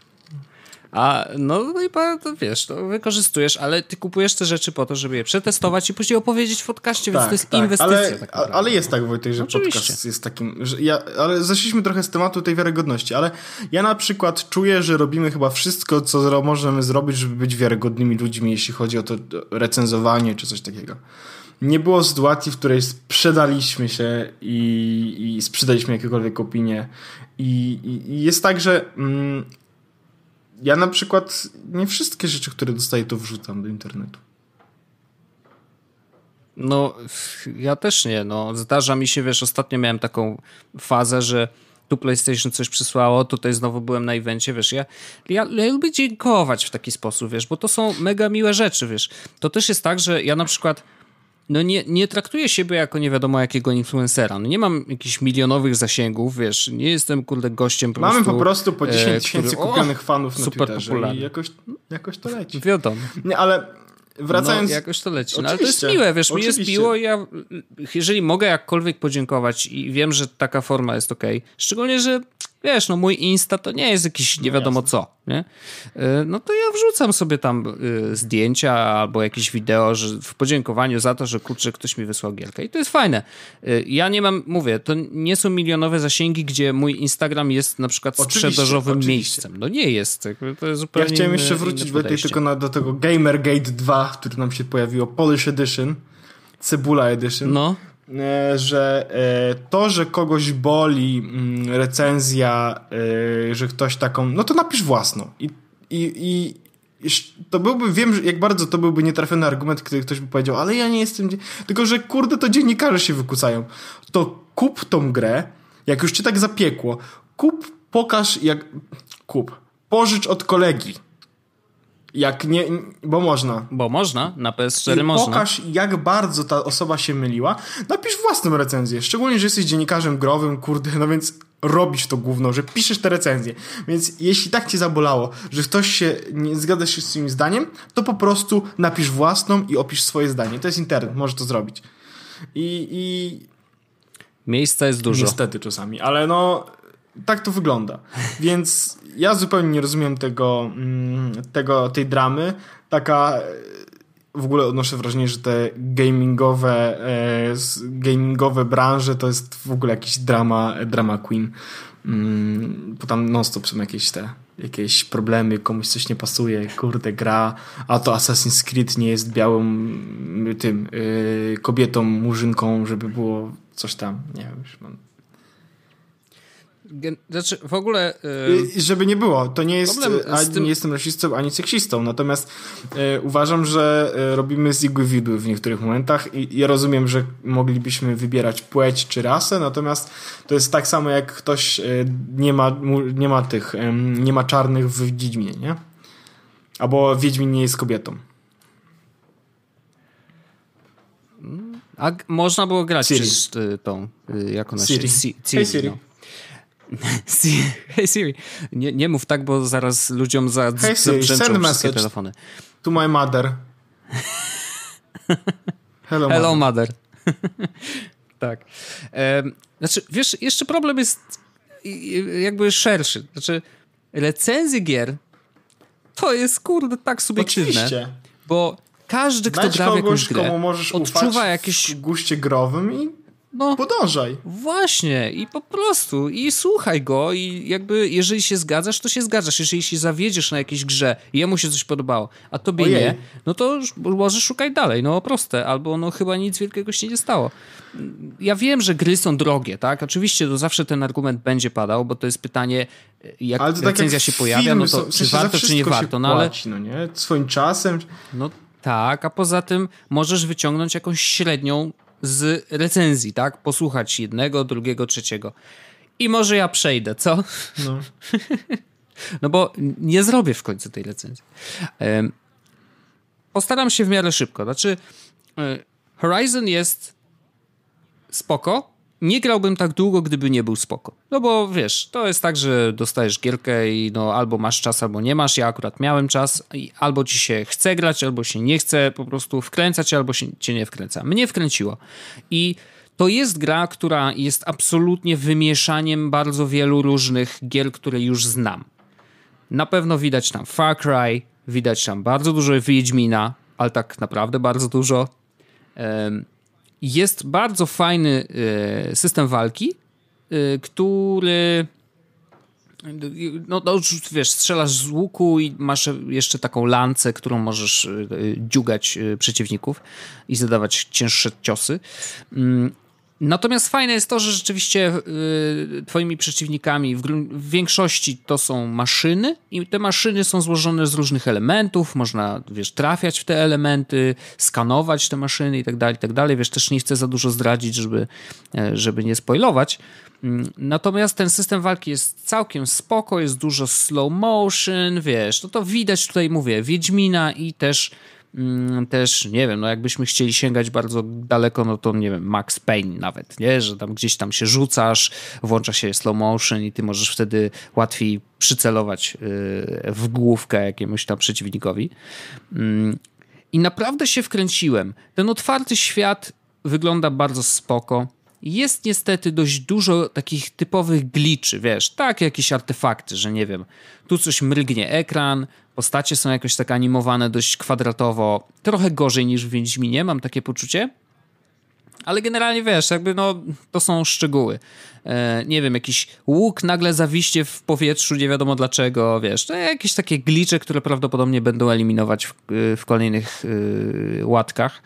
A no, no i to wiesz, to wykorzystujesz, ale ty kupujesz te rzeczy po to, żeby je przetestować i później opowiedzieć w podcaście, tak, więc to jest tak, inwestycja. Ale, tak ale jest tak, Wojtek, że Oczywiście. podcast jest takim. Że ja, ale zeszliśmy trochę z tematu tej wiarygodności, ale ja na przykład czuję, że robimy chyba wszystko, co możemy zrobić, żeby być wiarygodnymi ludźmi, jeśli chodzi o to recenzowanie czy coś takiego nie było sytuacji, w której sprzedaliśmy się i, i sprzedaliśmy jakiekolwiek opinie. I, i, jest tak, że mm, ja na przykład nie wszystkie rzeczy, które dostaję, to wrzucam do internetu. No, ja też nie. No, zdarza mi się, wiesz, ostatnio miałem taką fazę, że tu PlayStation coś przysłało, tutaj znowu byłem na evencie, wiesz, ja, ja, ja lubię dziękować w taki sposób, wiesz, bo to są mega miłe rzeczy, wiesz. To też jest tak, że ja na przykład no nie, nie traktuję siebie jako nie wiadomo jakiego influencera. No nie mam jakichś milionowych zasięgów, wiesz, nie jestem kurde gościem po Mamy po prostu po 10 e, tysięcy kupionych fanów na super Twitterze popularny. i jakoś, jakoś to leci. Wiadomo. Nie, ale wracając... No, jakoś to leci. No, ale to jest miłe, wiesz, oczywiście. mi jest miło ja, jeżeli mogę jakkolwiek podziękować i wiem, że taka forma jest ok, szczególnie, że wiesz, no mój Insta to nie jest jakiś nie no wiadomo co, nie? E, no to ja wrzucam sobie tam e, zdjęcia albo jakieś wideo że w podziękowaniu za to, że kurczę, ktoś mi wysłał gierkę i to jest fajne. E, ja nie mam, mówię, to nie są milionowe zasięgi, gdzie mój Instagram jest na przykład sprzedażowym miejscem. No nie jest, to jest zupełnie Ja chciałem jeszcze wrócić do tylko na, do tego Gamergate 2, który nam się pojawiło, Polish Edition, Cebula Edition. No. E, że e, to, że kogoś boli mm, recenzja, e, że ktoś taką, no to napisz własną. I, i, i to byłby, wiem, jak bardzo to byłby nietrafiony argument, kiedy ktoś by powiedział, ale ja nie jestem. Tylko, że kurde, to dziennikarze się wykucają. To kup tą grę, jak już cię tak zapiekło, kup, pokaż, jak. Kup. Pożycz od kolegi jak nie, bo można. Bo można, na PS4 I można. pokaż, jak bardzo ta osoba się myliła. Napisz własną recenzję. Szczególnie, że jesteś dziennikarzem growym, kurde, no więc robisz to główno, że piszesz te recenzje. Więc jeśli tak cię zabolało, że ktoś się nie zgadza się z swoim zdaniem, to po prostu napisz własną i opisz swoje zdanie. To jest internet, możesz to zrobić. I, i... Miejsca jest dużo. Niestety czasami, ale no tak to wygląda. Więc ja zupełnie nie rozumiem tego, mm, tego tej dramy. Taka w ogóle odnoszę wrażenie, że te gamingowe, e, gamingowe branże to jest w ogóle jakiś drama, drama queen. Mm, bo tam non-stop są jakieś te jakieś problemy, komuś coś nie pasuje, kurde gra, a to Assassin's Creed nie jest białą tym yy, kobietą, murzynką, żeby było coś tam, nie wiem, już mam znaczy, w ogóle. Yy, Żeby nie było, to nie jest. Ani tym... nie jestem rasistą, ani seksistą. Natomiast yy, uważam, że yy, robimy z igły widły w niektórych momentach i ja rozumiem, że moglibyśmy wybierać płeć czy rasę, natomiast to jest tak samo, jak ktoś nie ma, nie ma tych, nie ma czarnych w Wiedźminie, nie? Albo Wiedźmin nie jest kobietą. A można było grać Siri. przez tą, jak ona Siri. się... Siri. Hey Siri. No. Hej Siri, nie, nie mów tak, bo zaraz ludziom za, hey Siri, send message telefony. To my mother. Hello, Hello mother. mother. [LAUGHS] tak. Znaczy, wiesz, jeszcze problem jest jakby szerszy. Znaczy, recenzje gier to jest, kurde, tak subiektywne. Oczywiście. Bo każdy, kto gra w jakąś grę, odczuwa jakieś... w guście growym i no, podążaj. Właśnie i po prostu i słuchaj go i jakby jeżeli się zgadzasz, to się zgadzasz. Jeżeli się zawiedziesz na jakiejś grze i jemu się coś podobało, a tobie Ojej. nie, no to może szukaj dalej, no proste, albo no chyba nic wielkiego się nie stało. Ja wiem, że gry są drogie, tak? Oczywiście to zawsze ten argument będzie padał, bo to jest pytanie, jak ale to tak recenzja tak się pojawia, no to czy warto, czy nie warto, no ale... no nie? Swoim czasem... No tak, a poza tym możesz wyciągnąć jakąś średnią z recenzji, tak? Posłuchać jednego, drugiego, trzeciego. I może ja przejdę, co? No. [LAUGHS] no bo nie zrobię w końcu tej recenzji. Postaram się w miarę szybko. Znaczy, e, Horizon jest spoko, nie grałbym tak długo, gdyby nie był spoko. No bo wiesz, to jest tak, że dostajesz gierkę i no albo masz czas, albo nie masz. Ja akurat miałem czas i albo ci się chce grać, albo się nie chce po prostu wkręcać, albo się cię nie wkręca. Mnie wkręciło. I to jest gra, która jest absolutnie wymieszaniem bardzo wielu różnych gier, które już znam. Na pewno widać tam Far Cry, widać tam bardzo dużo Wiedźmina, ale tak naprawdę bardzo dużo. Um, jest bardzo fajny e, system walki, e, który no, no wiesz, strzelasz z łuku i masz jeszcze taką lancę, którą możesz e, dziugać przeciwników i zadawać cięższe ciosy. Natomiast fajne jest to, że rzeczywiście y, twoimi przeciwnikami w, w, większości to są maszyny i te maszyny są złożone z różnych elementów, można, wiesz, trafiać w te elementy, skanować te maszyny i tak dalej, i tak dalej. Wiesz, też nie chcę za dużo zdradzić, żeby, e, żeby nie spoilować. Mm, natomiast ten system walki jest całkiem spoko, jest dużo slow motion, wiesz, no to widać tutaj, mówię, Wiedźmina i też też, nie wiem, no jakbyśmy chcieli sięgać bardzo daleko, no to nie wiem, Max Payne nawet, nie? Że tam gdzieś tam się rzucasz, włącza się slow motion i ty możesz wtedy łatwiej przycelować y, w główkę jakiemuś tam przeciwnikowi. Mm, I naprawdę się wkręciłem. Ten otwarty świat wygląda bardzo spoko. Jest niestety dość dużo takich typowych gliczy, wiesz, tak, jakieś artefakty, że nie wiem, tu coś mrygnie ekran, Postacie są jakoś tak animowane dość kwadratowo, trochę gorzej niż w Wiedźminie, mam takie poczucie. Ale generalnie wiesz, jakby no, to są szczegóły. E, nie wiem, jakiś łuk nagle zawiście w powietrzu, nie wiadomo dlaczego, wiesz. To jakieś takie glicze, które prawdopodobnie będą eliminować w, w kolejnych y, łatkach.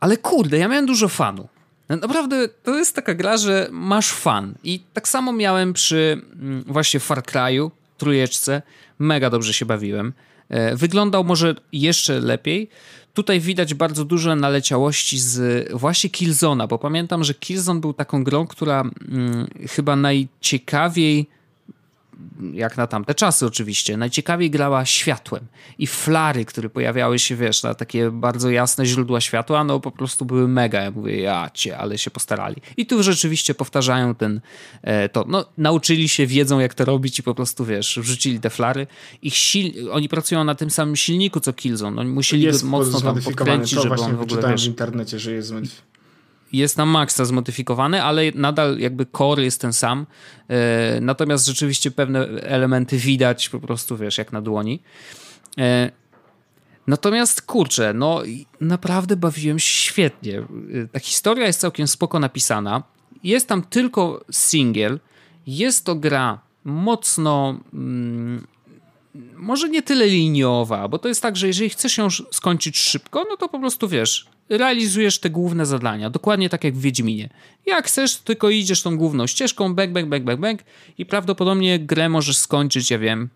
Ale kurde, ja miałem dużo fanu. Naprawdę to jest taka gra, że masz fan. I tak samo miałem przy mm, właśnie Far Cry'u, trójeczce. Mega dobrze się bawiłem. E, wyglądał może jeszcze lepiej. Tutaj widać bardzo duże naleciałości z właśnie Killzona, bo pamiętam, że Killzone był taką grą, która hmm, chyba najciekawiej jak na tamte czasy oczywiście, najciekawiej grała światłem. I flary, które pojawiały się, wiesz, na takie bardzo jasne źródła światła, no po prostu były mega. Ja mówię, ja cię, ale się postarali. I tu rzeczywiście powtarzają ten, e, to, no nauczyli się, wiedzą jak to robić i po prostu, wiesz, wrzucili te flary. Ich sil... Oni pracują na tym samym silniku, co Killzone. Oni musieli jest go mocno tam podkręcić, żeby on w ogóle, wiesz... w internecie, że jest jest na maksa zmodyfikowany, ale nadal jakby core jest ten sam. E, natomiast rzeczywiście pewne elementy widać po prostu, wiesz, jak na dłoni. E, natomiast kurczę, no naprawdę bawiłem się świetnie. E, ta historia jest całkiem spoko napisana. Jest tam tylko single. Jest to gra mocno mm, może nie tyle liniowa, bo to jest tak, że jeżeli chcesz ją skończyć szybko, no to po prostu wiesz, realizujesz te główne zadania, dokładnie tak jak w Wiedźminie. Jak chcesz, tylko idziesz tą główną ścieżką, bang, bang, bang, bang, bang i prawdopodobnie grę możesz skończyć, ja wiem,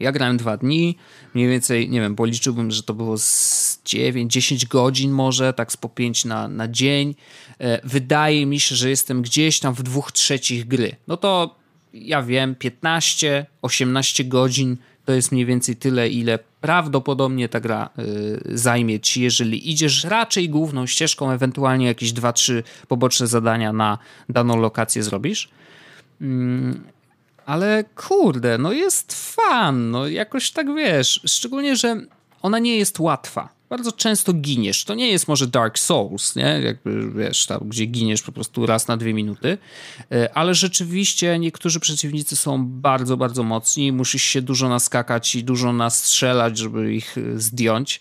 ja grałem dwa dni, mniej więcej, nie wiem, policzyłbym, że to było z 9-10 godzin może, tak z po 5 na, na dzień. E, wydaje mi się, że jestem gdzieś tam w dwóch trzecich gry. No to ja wiem, 15-18 godzin to jest mniej więcej tyle, ile prawdopodobnie ta gra y, zajmie ci, jeżeli idziesz raczej główną ścieżką, ewentualnie jakieś 2-3 poboczne zadania na daną lokację zrobisz. Mm, ale kurde, no jest fan, no jakoś tak wiesz, szczególnie, że ona nie jest łatwa. Bardzo często giniesz. To nie jest może Dark Souls, nie? Jakby, wiesz, tam, gdzie giniesz po prostu raz na dwie minuty, e, ale rzeczywiście niektórzy przeciwnicy są bardzo, bardzo mocni. Musisz się dużo naskakać i dużo nastrzelać, żeby ich e, zdjąć.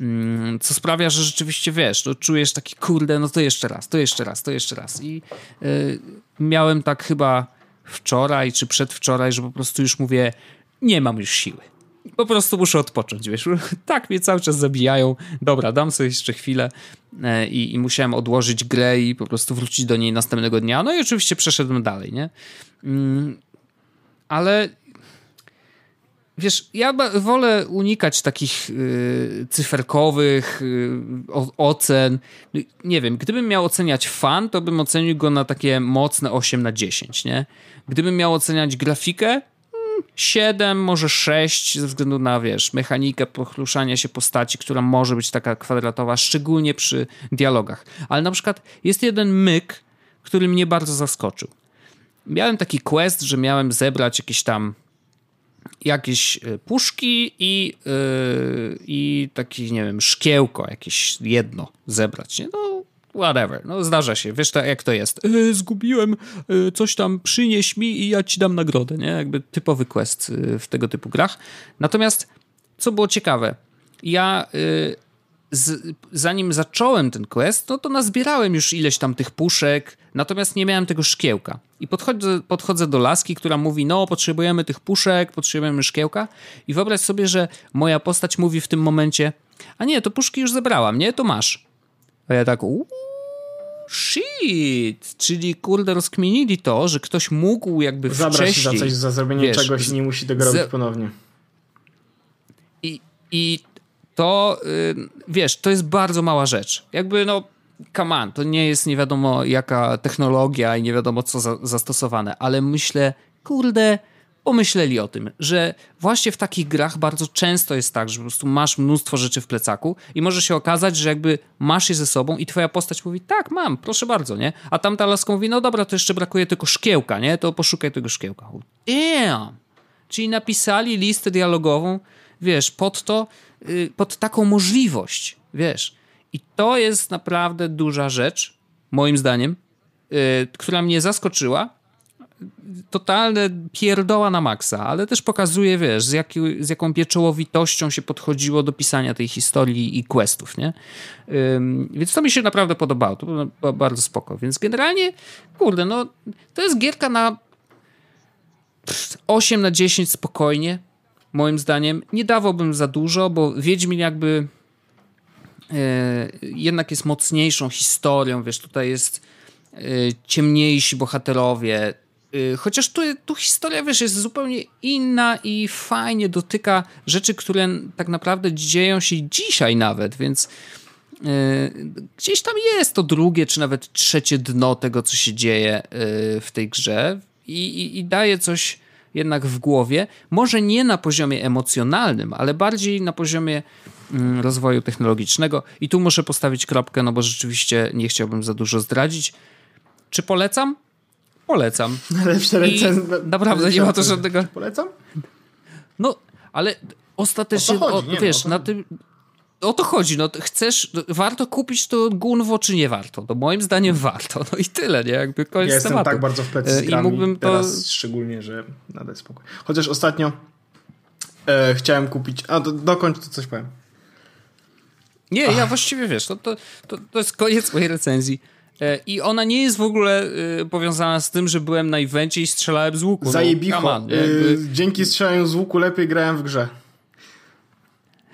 Mm, co sprawia, że rzeczywiście wiesz, to czujesz taki kurde, no to jeszcze raz, to jeszcze raz, to jeszcze raz. I y, miałem tak chyba wczoraj czy przedwczoraj, że po prostu już mówię, nie mam już siły po prostu muszę odpocząć, wiesz, [LAUGHS] tak mnie cały czas zabijają, dobra, dam sobie jeszcze chwilę e, i, i, musiałem odłożyć grę i po prostu wrócić do niej następnego dnia, no i oczywiście przeszedłem dalej, nie? Mm, ale wiesz, ja wolę unikać takich y, cyferkowych y, ocen. Nie wiem, gdybym miał oceniać fan, to bym ocenił go na takie mocne 8 na 10, nie? Gdybym miał oceniać grafikę, 7, może 6 ze względu na, wiesz, mechanikę pochluszania się postaci, która może być taka kwadratowa, szczególnie przy dialogach. Ale na przykład jest jeden myk, który mnie bardzo zaskoczył. Miałem taki quest, że miałem zebrać jakieś tam jakieś e, puszki i, yy, i taki, nie wiem, szkiełko jakieś jedno zebrać. Nie? No, whatever, no zdarza się, wiesz jak to jest. E, zgubiłem, e, coś tam przynieś mi i ja ci dam nagrodę, nie? Jakby typowy quest e, w tego typu grach. Natomiast, co było ciekawe, ja z, zanim zacząłem ten quest, no to nazbierałem już ileś tam tych puszek, natomiast nie miałem tego szkiełka. I podchodzę, podchodzę do laski, która mówi, no potrzebujemy tych puszek, potrzebujemy szkiełka i wyobraź sobie, że moja postać mówi w tym momencie, a nie, to puszki już zebrałam, nie? To masz. A ja tak, uuu, shit, czyli kurde rozkminili to, że ktoś mógł jakby Zabrać wcześniej... za coś, za zrobienie wiesz, czegoś i nie musi tego robić ponownie. I, i to, yy, wiesz, to jest bardzo mała rzecz. Jakby no, come on, to nie jest nie wiadomo jaka technologia i nie wiadomo co za, zastosowane, ale myślę, kurde, pomyśleli o tym, że właśnie w takich grach bardzo często jest tak, że po prostu masz mnóstwo rzeczy w plecaku i może się okazać, że jakby masz je ze sobą i twoja postać mówi, tak, mam, proszę bardzo, nie? A tamta laska mówi, no dobra, to jeszcze brakuje tylko szkiełka, nie? To poszukaj tego szkiełka. Damn! Czyli napisali listę dialogową, wiesz, pod to, y, pod taką możliwość, wiesz. I to jest naprawdę duża rzecz, moim zdaniem, y, która mnie zaskoczyła, totalne pierdoła na maksa, ale też pokazuje, wiesz, z, jaki, z jaką pieczołowitością się podchodziło do pisania tej historii i questów, nie? Ym, więc to mi się naprawdę podobało, to było bardzo spoko. Więc generalnie, kurde, no, to jest gierka na 8 na 10 spokojnie, moim zdaniem. Nie dawałbym za dużo, bo Wiedźmin jakby yy, jednak jest mocniejszą historią, wiesz, tutaj jest yy, ciemniejsi bohaterowie, chociaż tu, tu historia, wiesz, jest zupełnie inna i fajnie dotyka rzeczy, które tak naprawdę dzieją się dzisiaj nawet, więc yy, gdzieś tam jest to drugie, czy nawet trzecie dno tego, co się dzieje yy, w tej grze i, i, i daje coś jednak w głowie. Może nie na poziomie emocjonalnym, ale bardziej na poziomie mm, rozwoju technologicznego. I tu muszę postawić kropkę, no bo rzeczywiście nie chciałbym za dużo zdradzić. Czy polecam? Polecam. Lepsze recenzje. Naprawdę nie ma to żadnego. Polecam? No, ale ostatecznie, o chodzi, o, wiesz, na tym. O to chodzi, no chcesz, warto kupić to Gunwo, czy nie warto? No moim zdaniem warto, no i tyle, nie? Jakby koniec ja jestem tematu. tak bardzo w plecy z e, I mógłbym teraz to... szczególnie, że nada spokój. Chociaż ostatnio e, chciałem kupić, a do, dokończ to coś powiem. Nie, Ach. ja właściwie, wiesz, to, to, to jest koniec mojej recenzji. E, I ona nie jest w ogóle y, powiązana z tym, że byłem na evencie i strzelałem z łuku. Zajebicho. No, y, dzięki strzelaniu z łuku lepiej grałem w grze.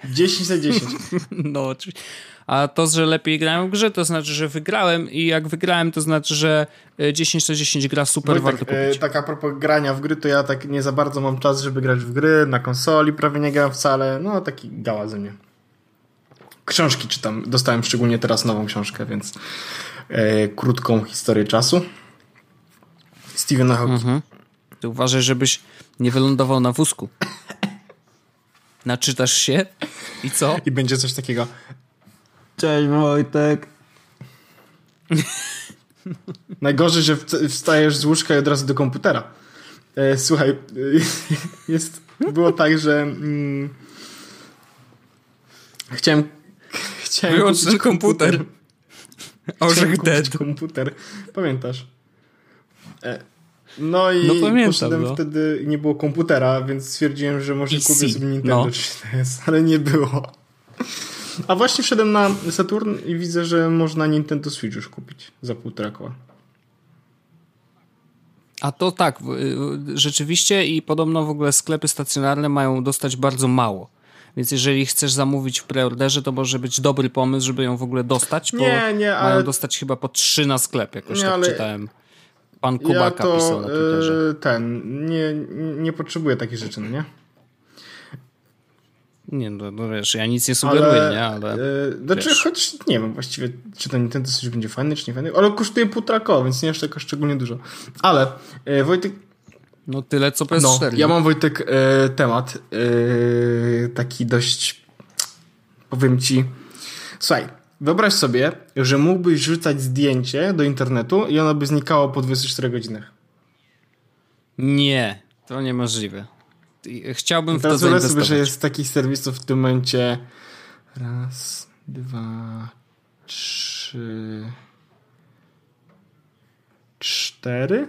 10 na 10. [LAUGHS] no, oczywiście. A to, że lepiej grałem w grze, to znaczy, że wygrałem i jak wygrałem, to znaczy, że 10 na 10 gra super Wojtek, warto kupić. Tak a propos grania w gry, to ja tak nie za bardzo mam czas, żeby grać w gry. Na konsoli prawie nie gram wcale. No, taki gała ze mnie. Książki czytam. Dostałem szczególnie teraz nową książkę, więc e, krótką historię czasu. Stephena Hawking. Mhm. Ty uważaj, żebyś nie wylądował na wózku. [COUGHS] Naczytasz się i co? I będzie coś takiego. Cześć Wojtek. [LAUGHS] Najgorzej, że wstajesz z łóżka i od razu do komputera. E, słuchaj, [LAUGHS] jest, było tak, że mm, chciałem [LAUGHS] Chciałem Wyłącz ten komputer. Chciałem [LAUGHS] Orzech dead. komputer. Pamiętasz? E, No i No pamiętam, poszedłem no. wtedy, nie było komputera, więc stwierdziłem, że może PC, kupię sobie Nintendo no. 3DS, ale nie było. A właśnie wszedłem na Saturn i widzę, że można Nintendo Switch już kupić za półtora koła. A to tak, rzeczywiście i podobno w ogóle sklepy stacjonarne mają dostać bardzo mało. Więc jeżeli chcesz zamówić w preorderze, to może być dobry pomysł, żeby ją w ogóle dostać, bo Nie, nie, ale- mają dostać chyba po trzy na sklep, jakoś Nie, tak ale- czytałem. Pan Ja Kubaka to pisał na Twitterze. e, ten, nie, nie potrzebuję takich rzeczy, no nie? Nie, no, no wiesz, ja nic nie sugeruję, nie, ale... E, znaczy, wiesz. choć nie wiem właściwie, czy to Nintendo Switch będzie fajny, czy nie fajny, ale kosztuje półtora koła, więc nie aż tak szczególnie dużo. Ale e, Wojtek, No tyle co PS4. no, ja mam Wojtek e, temat e, taki dość, powiem ci, słuchaj, wyobraź sobie, że mógłbyś rzucać zdjęcie do internetu i ono by znikało po 24 godzinach. Nie, to niemożliwe. I Chciałbym w to Teraz wyobraź sobie, zainwestować. że jest takich serwisów w tym momencie raz, dwa, trzy, cztery?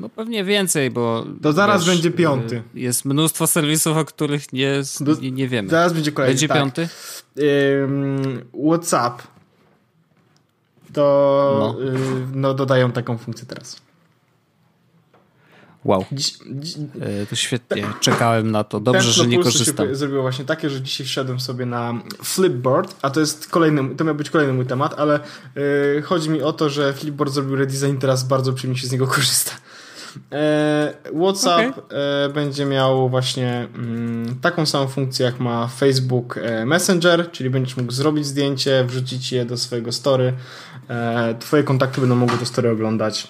No pewnie więcej, bo... To zaraz wiesz, będzie piąty. y, Jest mnóstwo serwisów, o których nie, Do- nie, nie wiemy. Zaraz będzie kolejny. Będzie tak. piąty? Ym, WhatsApp to No. no. no dodają taką funkcję teraz. Wow, Dziś, dziś, y, to świetnie. Czekałem na to. Dobrze, że nie korzystam. się zrobiło właśnie takie, że dzisiaj wszedłem sobie na Flipboard, a to jest kolejny, to miał być kolejny mój temat, ale yy, chodzi mi o to, że Flipboard zrobił redesign, teraz bardzo przyjemnie się z niego korzysta. E, WhatsApp e, będzie miał właśnie mm, taką samą funkcję, jak ma Facebook e, Messenger, czyli będziesz mógł zrobić zdjęcie, wrzucić je do swojego story. E, twoje kontakty będą mogły to story oglądać.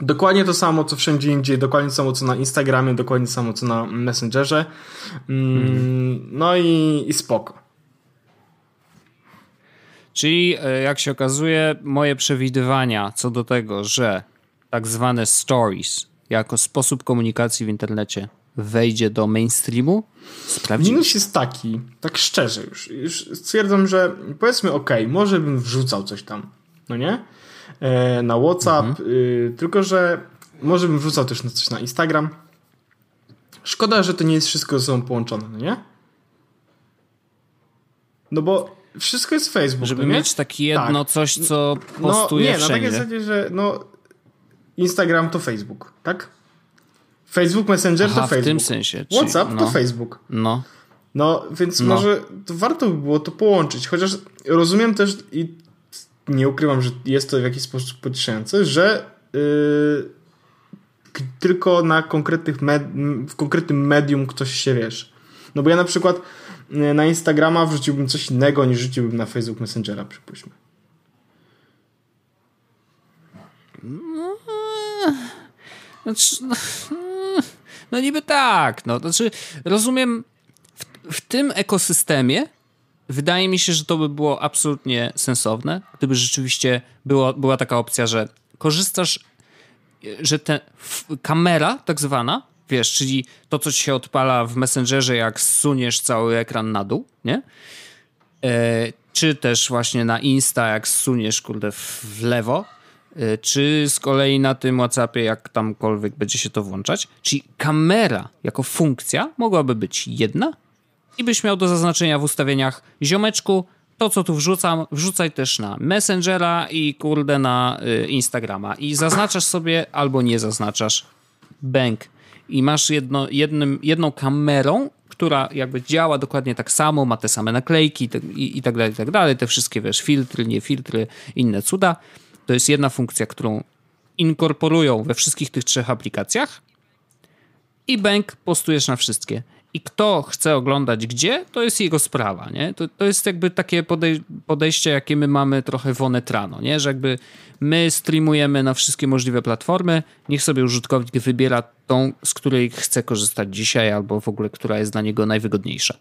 Dokładnie to samo, co wszędzie indziej, dokładnie to samo, co na Instagramie, dokładnie to samo, co na Messengerze. Mm, No i, i spoko. Czyli jak się okazuje, moje przewidywania co do tego, że tak zwane stories jako sposób komunikacji w internecie wejdzie do mainstreamu, sprawdzimy. Minus jest taki, tak szczerze już, już stwierdzam, że powiedzmy ok, może bym wrzucał coś tam, no nie? E, na WhatsApp, y, tylko że może bym wrzucał też na coś na Instagram. Szkoda, że to nie jest wszystko ze sobą połączone, no nie? No bo wszystko jest Facebook, Żeby no mieć takie jedno Tak. coś, co No postuje nie, na wszędzie. takiej zasadzie, że no Instagram to Facebook, tak? Facebook Messenger Aha, to w Facebook. tym sensie. Czyli, WhatsApp no, to Facebook. No, No, więc No. może to warto by było to połączyć, chociaż rozumiem też i nie ukrywam, że jest to w jakiś sposób pocieszające, że yy, tylko na konkretnych med- w konkretnym medium ktoś się wiesz. No bo ja na przykład yy, na Instagrama wrzuciłbym coś innego niż rzuciłbym na Facebook Messengera, przypuśćmy. Znaczy, no, no niby tak. No, znaczy, rozumiem, w, w tym ekosystemie wydaje mi się, że to by było absolutnie sensowne, gdyby rzeczywiście było, była taka opcja, że korzystasz, że ta kamera tak zwana, wiesz, czyli to, co ci się odpala w Messengerze, jak zsuniesz cały ekran na dół, nie? E, czy też właśnie na Insta, jak zsuniesz, kurde, w, lewo, czy z kolei na tym WhatsAppie, jak tamkolwiek będzie się to włączać. Czyli kamera jako funkcja mogłaby być jedna i byś miał do zaznaczenia w ustawieniach ziomeczku, to co tu wrzucam, wrzucaj też na Messengera i kurde na y, Instagrama. I zaznaczasz sobie albo nie zaznaczasz bank. I masz jedno, jednym, jedną kamerą, która jakby działa dokładnie tak samo, ma te same naklejki i, i tak dalej, i tak dalej. Te wszystkie, wiesz, filtry, nie filtry, inne cuda. To jest jedna funkcja, którą inkorporują we wszystkich tych trzech aplikacjach i bank postujesz na wszystkie. I kto chce oglądać gdzie, to jest jego sprawa, nie? To, to jest jakby takie podej- podejście, jakie my mamy trochę w Onetrano, nie? Że jakby my streamujemy na wszystkie możliwe platformy, niech sobie użytkownik wybiera tą, z której chce korzystać dzisiaj, albo w ogóle, która jest dla niego najwygodniejsza.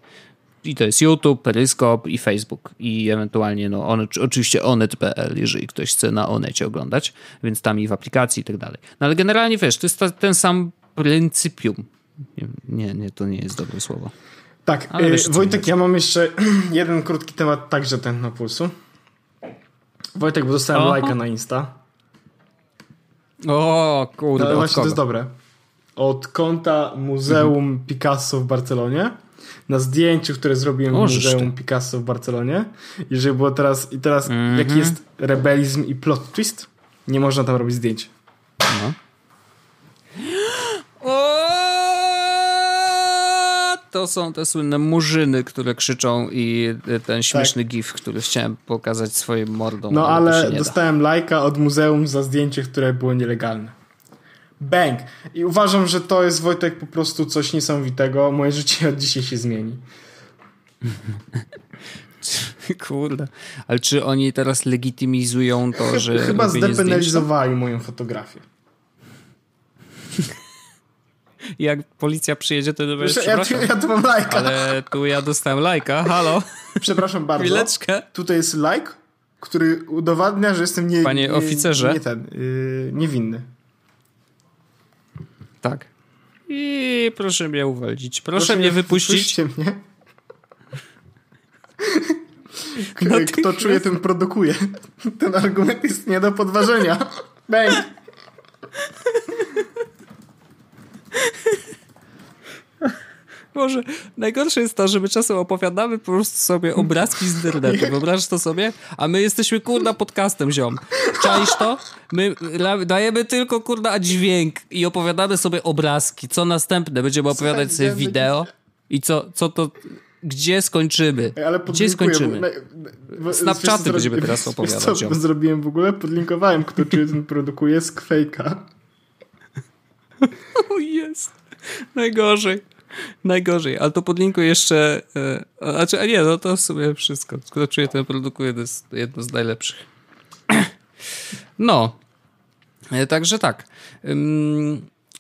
I to jest YouTube, Periscope i Facebook i ewentualnie no on, oczywiście onet.pl, jeżeli ktoś chce na onecie oglądać, więc tam i w aplikacji i tak dalej. No ale generalnie wiesz, to jest ta, ten sam pryncypium. Nie, nie, to nie jest dobre słowo. Tak, wiesz, Wojtek, ja mam jeszcze [CLEARS THROAT] jeden krótki temat, także ten na pulsu. Wojtek, bo dostałem lajka na Insta. O, kurde, Ale właśnie to jest dobre. Od konta Muzeum mhm. Picasso w Barcelonie. Na zdjęciu, które zrobiłem o, w Muzeum Picasso w Barcelonie. I że było teraz, i teraz mhm. jaki jest rebelizm i plot twist, nie można tam robić zdjęć. No. to są te słynne murzyny, które krzyczą i ten śmieszny tak. gif, który chciałem pokazać swoim mordą. No ale, ale dostałem lajka od muzeum za zdjęcie, które było nielegalne. Bang! I uważam, że to jest Wojtek po prostu coś niesamowitego. Moje życie od dzisiaj się zmieni. [LAUGHS] Kurde. Ale czy oni teraz legitymizują to, że. Chyba zdepenalizowali moją fotografię. [LAUGHS] jak policja przyjedzie, to dowiesz, ja, ja tu mam lajka. Ale tu ja dostałem lajka, halo. Przepraszam bardzo. Chwileczkę. Tutaj jest lajk, który udowadnia, że jestem nie... Panie nie, oficerze. Nie ten, yy, niewinny. Tak. I proszę mnie uwolnić. Proszę, proszę mnie wypuścić. mnie. [LAUGHS] Kto czuje, ten produkuje. Ten argument jest nie do podważenia. Bang! [LAUGHS] Może najgorsze jest to, że my czasem opowiadamy po prostu sobie obrazki z internetu. Wyobrażasz to sobie? A my jesteśmy kurda podcastem, ziom. Czaisz to? My dajemy tylko kurda dźwięk i opowiadamy sobie obrazki. Co następne? Będziemy opowiadać sobie wideo i co, co to... Gdzie skończymy? Ale Gdzie skończymy? Snapchaty będziemy teraz opowiadać. Co zrobiłem w ogóle? Podlinkowałem, kto czuje ten produkuje z fejka. [LAUGHS] O jest. Najgorzej. [LAUGHS] Najgorzej, ale to podlinkuję jeszcze. E, znaczy, a nie, no to w sumie wszystko. Kto czuje, ten produkuje, to jest jedno z najlepszych. [CLEARS THROAT] No. E, także tak.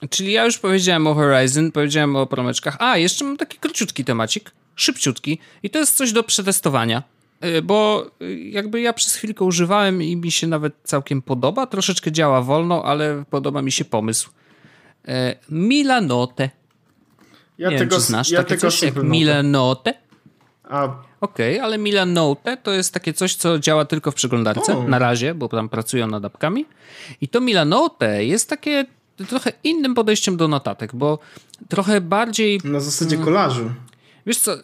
Czyli ja już powiedziałem o Horizon, powiedziałem o promeczkach. A, jeszcze mam taki króciutki temacik, szybciutki. I to jest coś do przetestowania. E, bo jakby ja przez chwilkę używałem i mi się nawet całkiem podoba. Troszeczkę działa wolno, ale podoba mi się pomysł. Milanote ja nie tego, wiem, czy znasz ja takie coś jak Milanote? Okej, okay, ale Milanote to jest takie coś, co działa tylko w przeglądarce na razie, bo tam pracują nad apkami. I to Milanote jest takie trochę innym podejściem do notatek, bo trochę bardziej... Na zasadzie mm, kolażu. Wiesz co,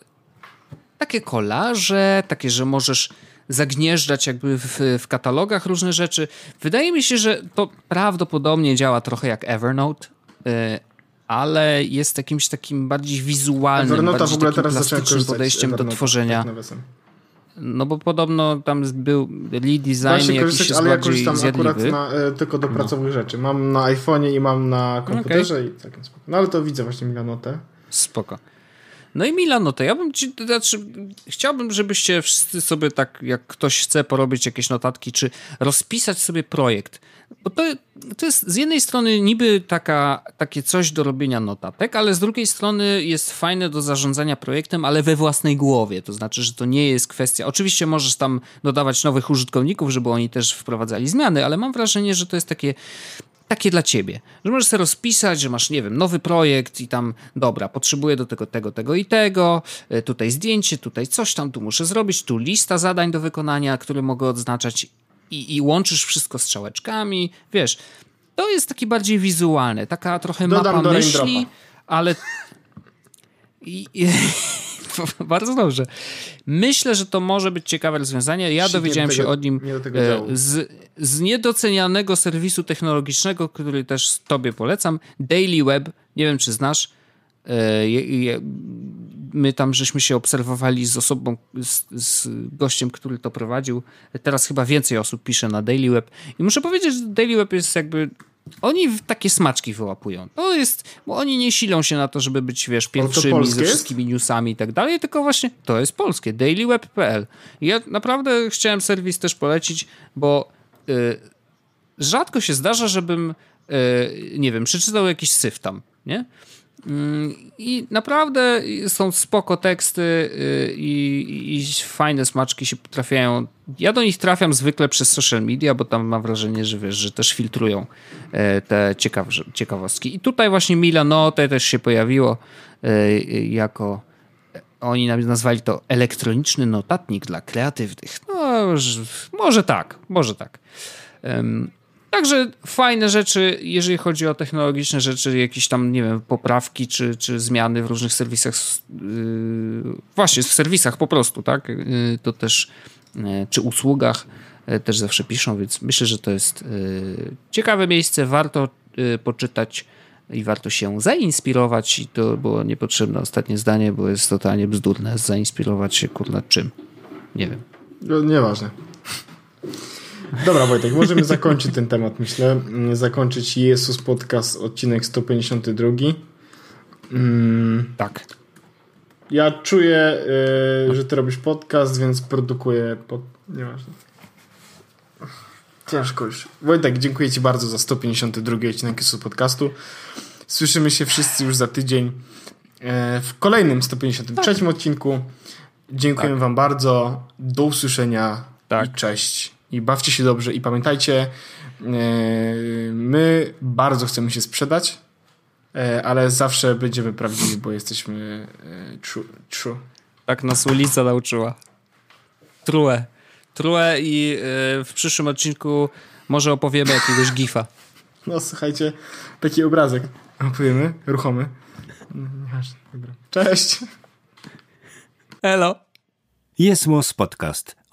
takie kolaże, takie, że możesz zagnieżdżać jakby w, w katalogach różne rzeczy. Wydaje mi się, że to prawdopodobnie działa trochę jak Evernote, y, ale jest jakimś takim bardziej wizualnym, Evernote bardziej w ogóle teraz plastycznym podejściem do tworzenia. Tak no bo podobno tam był lead design jakiś ale ja korzystam zjadliwy. akurat na, e, tylko do pracowych no. rzeczy. Mam na iPhone'ie i mam na komputerze okay. i spoko. No ale to widzę właśnie Milanotę. Spoko. No i Milanotę. Ja bym ci, znaczy, chciałbym, żebyście wszyscy sobie tak, jak ktoś chce porobić jakieś notatki, czy rozpisać sobie projekt bo to, to jest z jednej strony niby taka, takie coś do robienia notatek, ale z drugiej strony jest fajne do zarządzania projektem, ale we własnej głowie. To znaczy, że to nie jest kwestia. Oczywiście możesz tam dodawać nowych użytkowników, żeby oni też wprowadzali zmiany, ale mam wrażenie, że to jest takie takie dla ciebie. Że możesz sobie rozpisać, że masz, nie wiem, nowy projekt i tam, dobra, potrzebuję do tego, tego, tego i tego, e, tutaj zdjęcie, tutaj coś tam, tu muszę zrobić, tu lista zadań do wykonania, które mogę odznaczać i, i łączysz wszystko strzałeczkami, wiesz, to jest taki bardziej wizualny, taka trochę Dodam mapa myśli, ale... [LAUGHS] I, i... [LAUGHS] Bardzo dobrze. Myślę, że to może być ciekawe rozwiązanie. Ja dowiedziałem tego, się o nim e, z, z niedocenianego serwisu technologicznego, który też tobie polecam. Daily Web. Nie wiem, czy znasz. E, my tam żeśmy się obserwowali z osobą, z, z, gościem, który to prowadził. Teraz chyba więcej osób pisze na Daily Web. I muszę powiedzieć, że Daily Web jest jakby. Oni takie smaczki wyłapują. To jest, bo oni nie silą się na to, żeby być, wiesz, pierwszymi ze wszystkimi newsami i tak dalej, tylko właśnie to jest polskie, dailyweb.pl. Ja naprawdę chciałem serwis też polecić, bo y, rzadko się zdarza, żebym, y, nie wiem, przeczytał jakiś syf tam, nie? Mm, I naprawdę są spoko teksty y, i, i, fajne smaczki się trafiają. Ja do nich trafiam zwykle przez social media, bo tam mam wrażenie, że wiesz, że też filtrują e, te ciekaw, ciekawostki. I tutaj właśnie Milanote też się pojawiło e, jako oni nazwali to elektroniczny notatnik dla kreatywnych. No, może tak, może tak. Także fajne rzeczy, jeżeli chodzi o technologiczne rzeczy, jakieś tam, nie wiem, poprawki czy, czy zmiany w różnych serwisach, yy, właśnie w serwisach po prostu, tak? Yy, to też, yy, czy usługach też zawsze piszą, więc myślę, że to jest ciekawe miejsce, warto poczytać i warto się zainspirować i to było niepotrzebne ostatnie zdanie, bo jest totalnie bzdurne zainspirować się kurna czym. Nie wiem. No, nieważne. Dobra Wojtek, możemy zakończyć ten temat, myślę. Zakończyć Jezus Podcast, odcinek 152. Mm. Tak. Ja czuję, yy, że ty robisz podcast, więc produkuję pod... Nieważne. Ciężko już. Wojtek, dziękuję Ci bardzo za 152 odcinek Jezus Podcastu. Słyszymy się wszyscy już za tydzień e, w kolejnym 153 tak. odcinku. Dziękuję tak. Wam bardzo. Do usłyszenia tak. i cześć. I bawcie się dobrze i pamiętajcie, e, my bardzo chcemy się sprzedać, e, ale zawsze będziemy prawdziwi, bo jesteśmy true. true. Tak nas ulica nauczyła. True. True i w przyszłym odcinku może opowiemy jakiegoś gifa. No słuchajcie, taki obrazek. Opowiemy, ruchomy. Dobra. Cześć. Hello. Jest Podcast